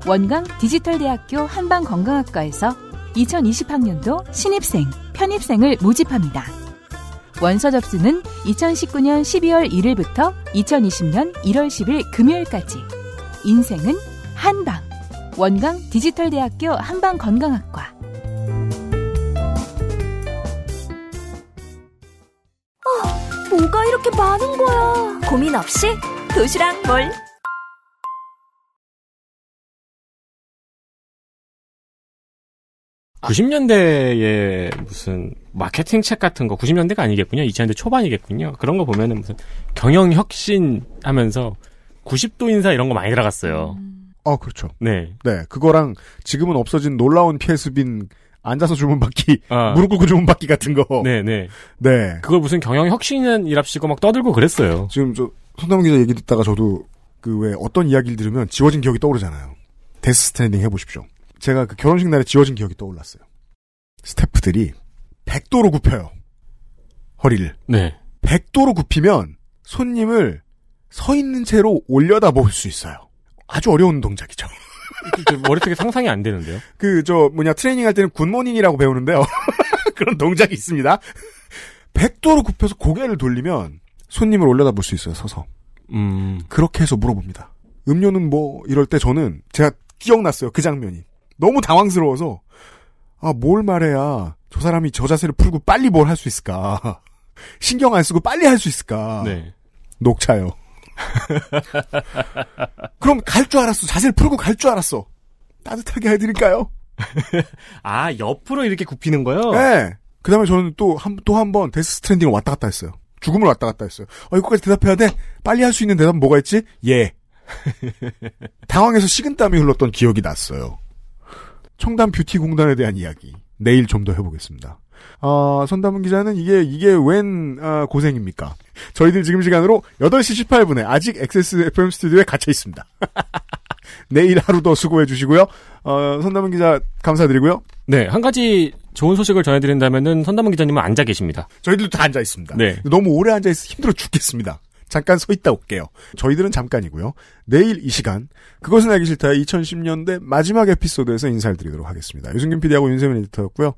S10: 원광 디지털대학교 한방건강학과에서 2020학년도 신입생, 편입생을 모집합니다. 원서 접수는 2019년 12월 1일부터 2020년 1월 10일 금요일까지. 인생은 한방. 원광 디지털대학교 한방건강학과.
S9: 뭐가 이렇게 많은 거야? 고민 없이 도시락 몰.
S3: 아. 90년대에 무슨 마케팅 책 같은 거 90년대가 아니겠군요. 2000년대 초반이겠군요. 그런 거 보면은 무슨 경영 혁신 하면서 90도 인사 이런 거 많이 들어갔어요.
S2: 어 그렇죠.
S3: 네.
S2: 네 그거랑 지금은 없어진 놀라운 피에스빈 앉아서 주문받기,
S3: 아.
S2: 무릎 꿇고 주문받기 같은 거.
S3: 네, 네.
S2: 네.
S3: 그걸 무슨 경영 혁신이랍시고 막 떠들고 그랬어요.
S2: 지금 저 선담은 기자 얘기 듣다가 저도 그 왜 어떤 이야기를 들으면 지워진 기억이 떠오르잖아요. Death Stranding 해보십시오. 제가 그 결혼식 날에 지워진 기억이 떠올랐어요. 스태프들이 100도로 굽혀요. 허리를.
S3: 네.
S2: 100도로 굽히면 손님을 서 있는 채로 올려다 볼 수 있어요. 아주 어려운 동작이죠.
S3: 머릿속에 상상이 안 되는데요.
S2: 그, 저, 뭐냐, 트레이닝 할 때는 good morning이라고 배우는데요. (laughs) 그런 동작이 있습니다. 100도로 굽혀서 고개를 돌리면 손님을 올려다 볼 수 있어요, 서서.
S3: 음.
S2: 그렇게 해서 물어봅니다. 음료는 뭐, 이럴 때 저는 제가 기억났어요, 그 장면이. 너무 당황스러워서, 아, 뭘 말해야 저 사람이 저 자세를 풀고 빨리 뭘 할 수 있을까. 신경 안 쓰고 빨리 할 수 있을까.
S3: 네.
S2: 녹차요. (laughs) 그럼 갈 줄 알았어. 자세를 풀고 갈 줄 알았어. 따뜻하게 해드릴까요? (laughs)
S3: 아, 옆으로 이렇게 굽히는 거요?
S2: 네. 그 다음에 저는 또 한, 또 한 번 Death Stranding을 왔다 갔다 했어요. 죽음을 왔다 갔다 했어요. 어, 이거까지 대답해야 돼? 빨리 할 수 있는 대답은 뭐가 있지? 예. (laughs) 당황해서 식은땀이 흘렀던 기억이 났어요. 청담 뷰티 공단에 대한 이야기. 내일 좀 더 해보겠습니다. 아, 선담은 기자는 이게, 이게 웬, 아, 고생입니까? 저희들 지금 시간으로 8시 18분에 아직 XSFM 스튜디오에 갇혀 있습니다. (laughs) 내일 하루 더 수고해 주시고요. 어, 손담은 기자 감사드리고요.
S3: 네, 한 가지 좋은 소식을 전해드린다면은 선담은 기자님은 앉아 계십니다.
S2: 저희들도 다 앉아 있습니다.
S3: 네.
S2: 너무 오래 앉아 있어 힘들어 죽겠습니다. 잠깐 서 있다 올게요. 저희들은 잠깐이고요. 내일 이 시간 그것은 알기 싫다의 2010년대 마지막 에피소드에서 인사를 드리도록 하겠습니다. 유승균 PD하고 윤세민 에디터였고요.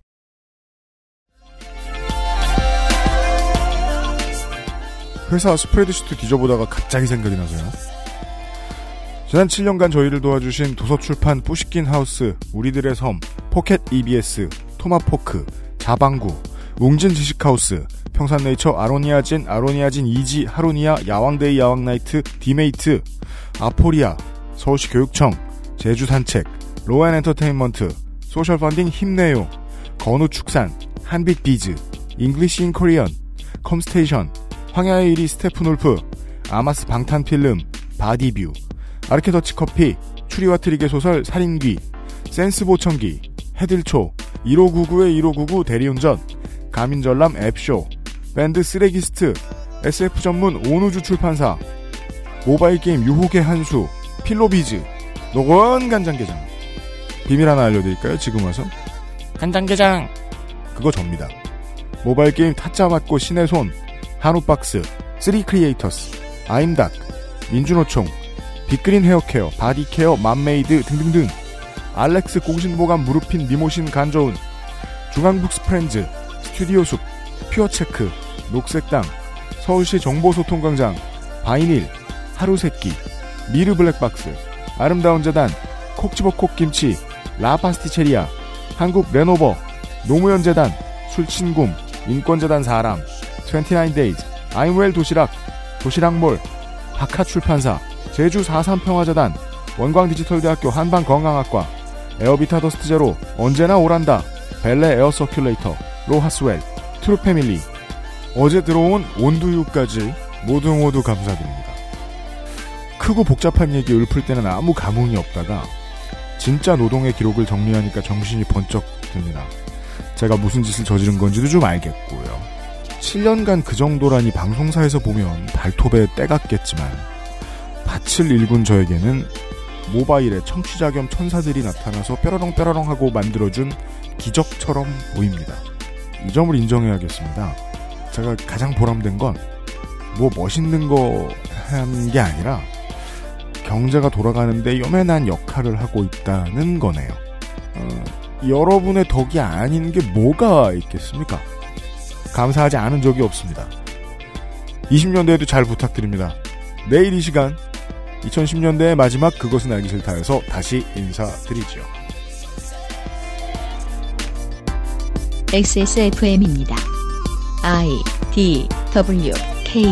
S2: 회사 스프레드시트 뒤져보다가 갑자기 생각이 나서요. 지난 7년간 저희를 도와주신 도서출판 뿌시킨 하우스, 우리들의 섬, 포켓 EBS, 토마포크, 자방구, 웅진 지식하우스, 평산네이처 아로니아진, 아로니아진 이지, 하로니아, 야왕데이 야왕나이트, 디메이트, 아포리아, 서울시 교육청, 제주산책, 로엔 엔터테인먼트, 소셜펀딩 힘내요, 건우축산, 한빛비즈, English in Korean, 컴스테이션, 황야의 1위 스테프 놀프, 아마스 방탄 필름, 바디뷰, 아르케더치 커피, 추리와 트릭의 소설 살인귀, 센스 보청기, 해들초, 1599의 1599 대리운전, 가민전람 앱쇼, 밴드 쓰레기스트, SF 전문 온우주 출판사, 모바일 게임 유혹의 한수, 필로비즈, 노건 간장게장. 비밀 하나 알려드릴까요? 지금 와서?
S3: 간장게장!
S2: 그거 접니다. 모바일 게임 타짜 맞고 신의 손, 한우박스, 쓰리 크리에이터스, 아임닭, 민주노총, 빅그린 헤어케어, 바디케어, 맘메이드 등등등. 알렉스 공신보감 무릎핀 미모신 간저운 중앙북 스프렌즈, 스튜디오 숲, 퓨어체크, 녹색당, 서울시 정보소통광장, 바이닐, 하루세끼, 미르 블랙박스, 아름다운 재단, 콕지버 콕 김치, 라파스티체리아, 한국 레노버, 노무현 재단, 술친굼, 인권재단 사람, 29데이즈, 아임웰 도시락, 도시락몰, 박하출판사, 제주 4.3평화재단, 원광디지털대학교 한방건강학과, 에어비타 더스트 제로, 언제나 오란다, 벨레 에어 서큘레이터, 로하스웰, 트루패밀리, 어제 들어온 온두유까지 모두 모두 감사드립니다. 크고 복잡한 얘기 읊을 때는 아무 감흥이 없다가 진짜 노동의 기록을 정리하니까 정신이 번쩍 듭니다. 제가 무슨 짓을 저지른 건지도 좀 알겠고요. 7년간 그 정도라니 방송사에서 보면 발톱에 때갔겠지만 밭을 일군 저에게는 모바일에 청취자 겸 천사들이 나타나서 뾰로롱 뾰로롱 하고 만들어준 기적처럼 보입니다. 이 점을 인정해야겠습니다. 제가 가장 보람된 건 뭐 멋있는 거 한 게 아니라 경제가 돌아가는데 요만한 역할을 하고 있다는 거네요. 어, 여러분의 덕이 아닌 게 뭐가 있겠습니까? 감사하지 않은 적이 없습니다. 20년대에도 잘 부탁드립니다. 내일 이 시간 2010년대의 마지막 그것은 알기 싫다에서 다시 인사드리지요.
S1: XSFM입니다. I D W K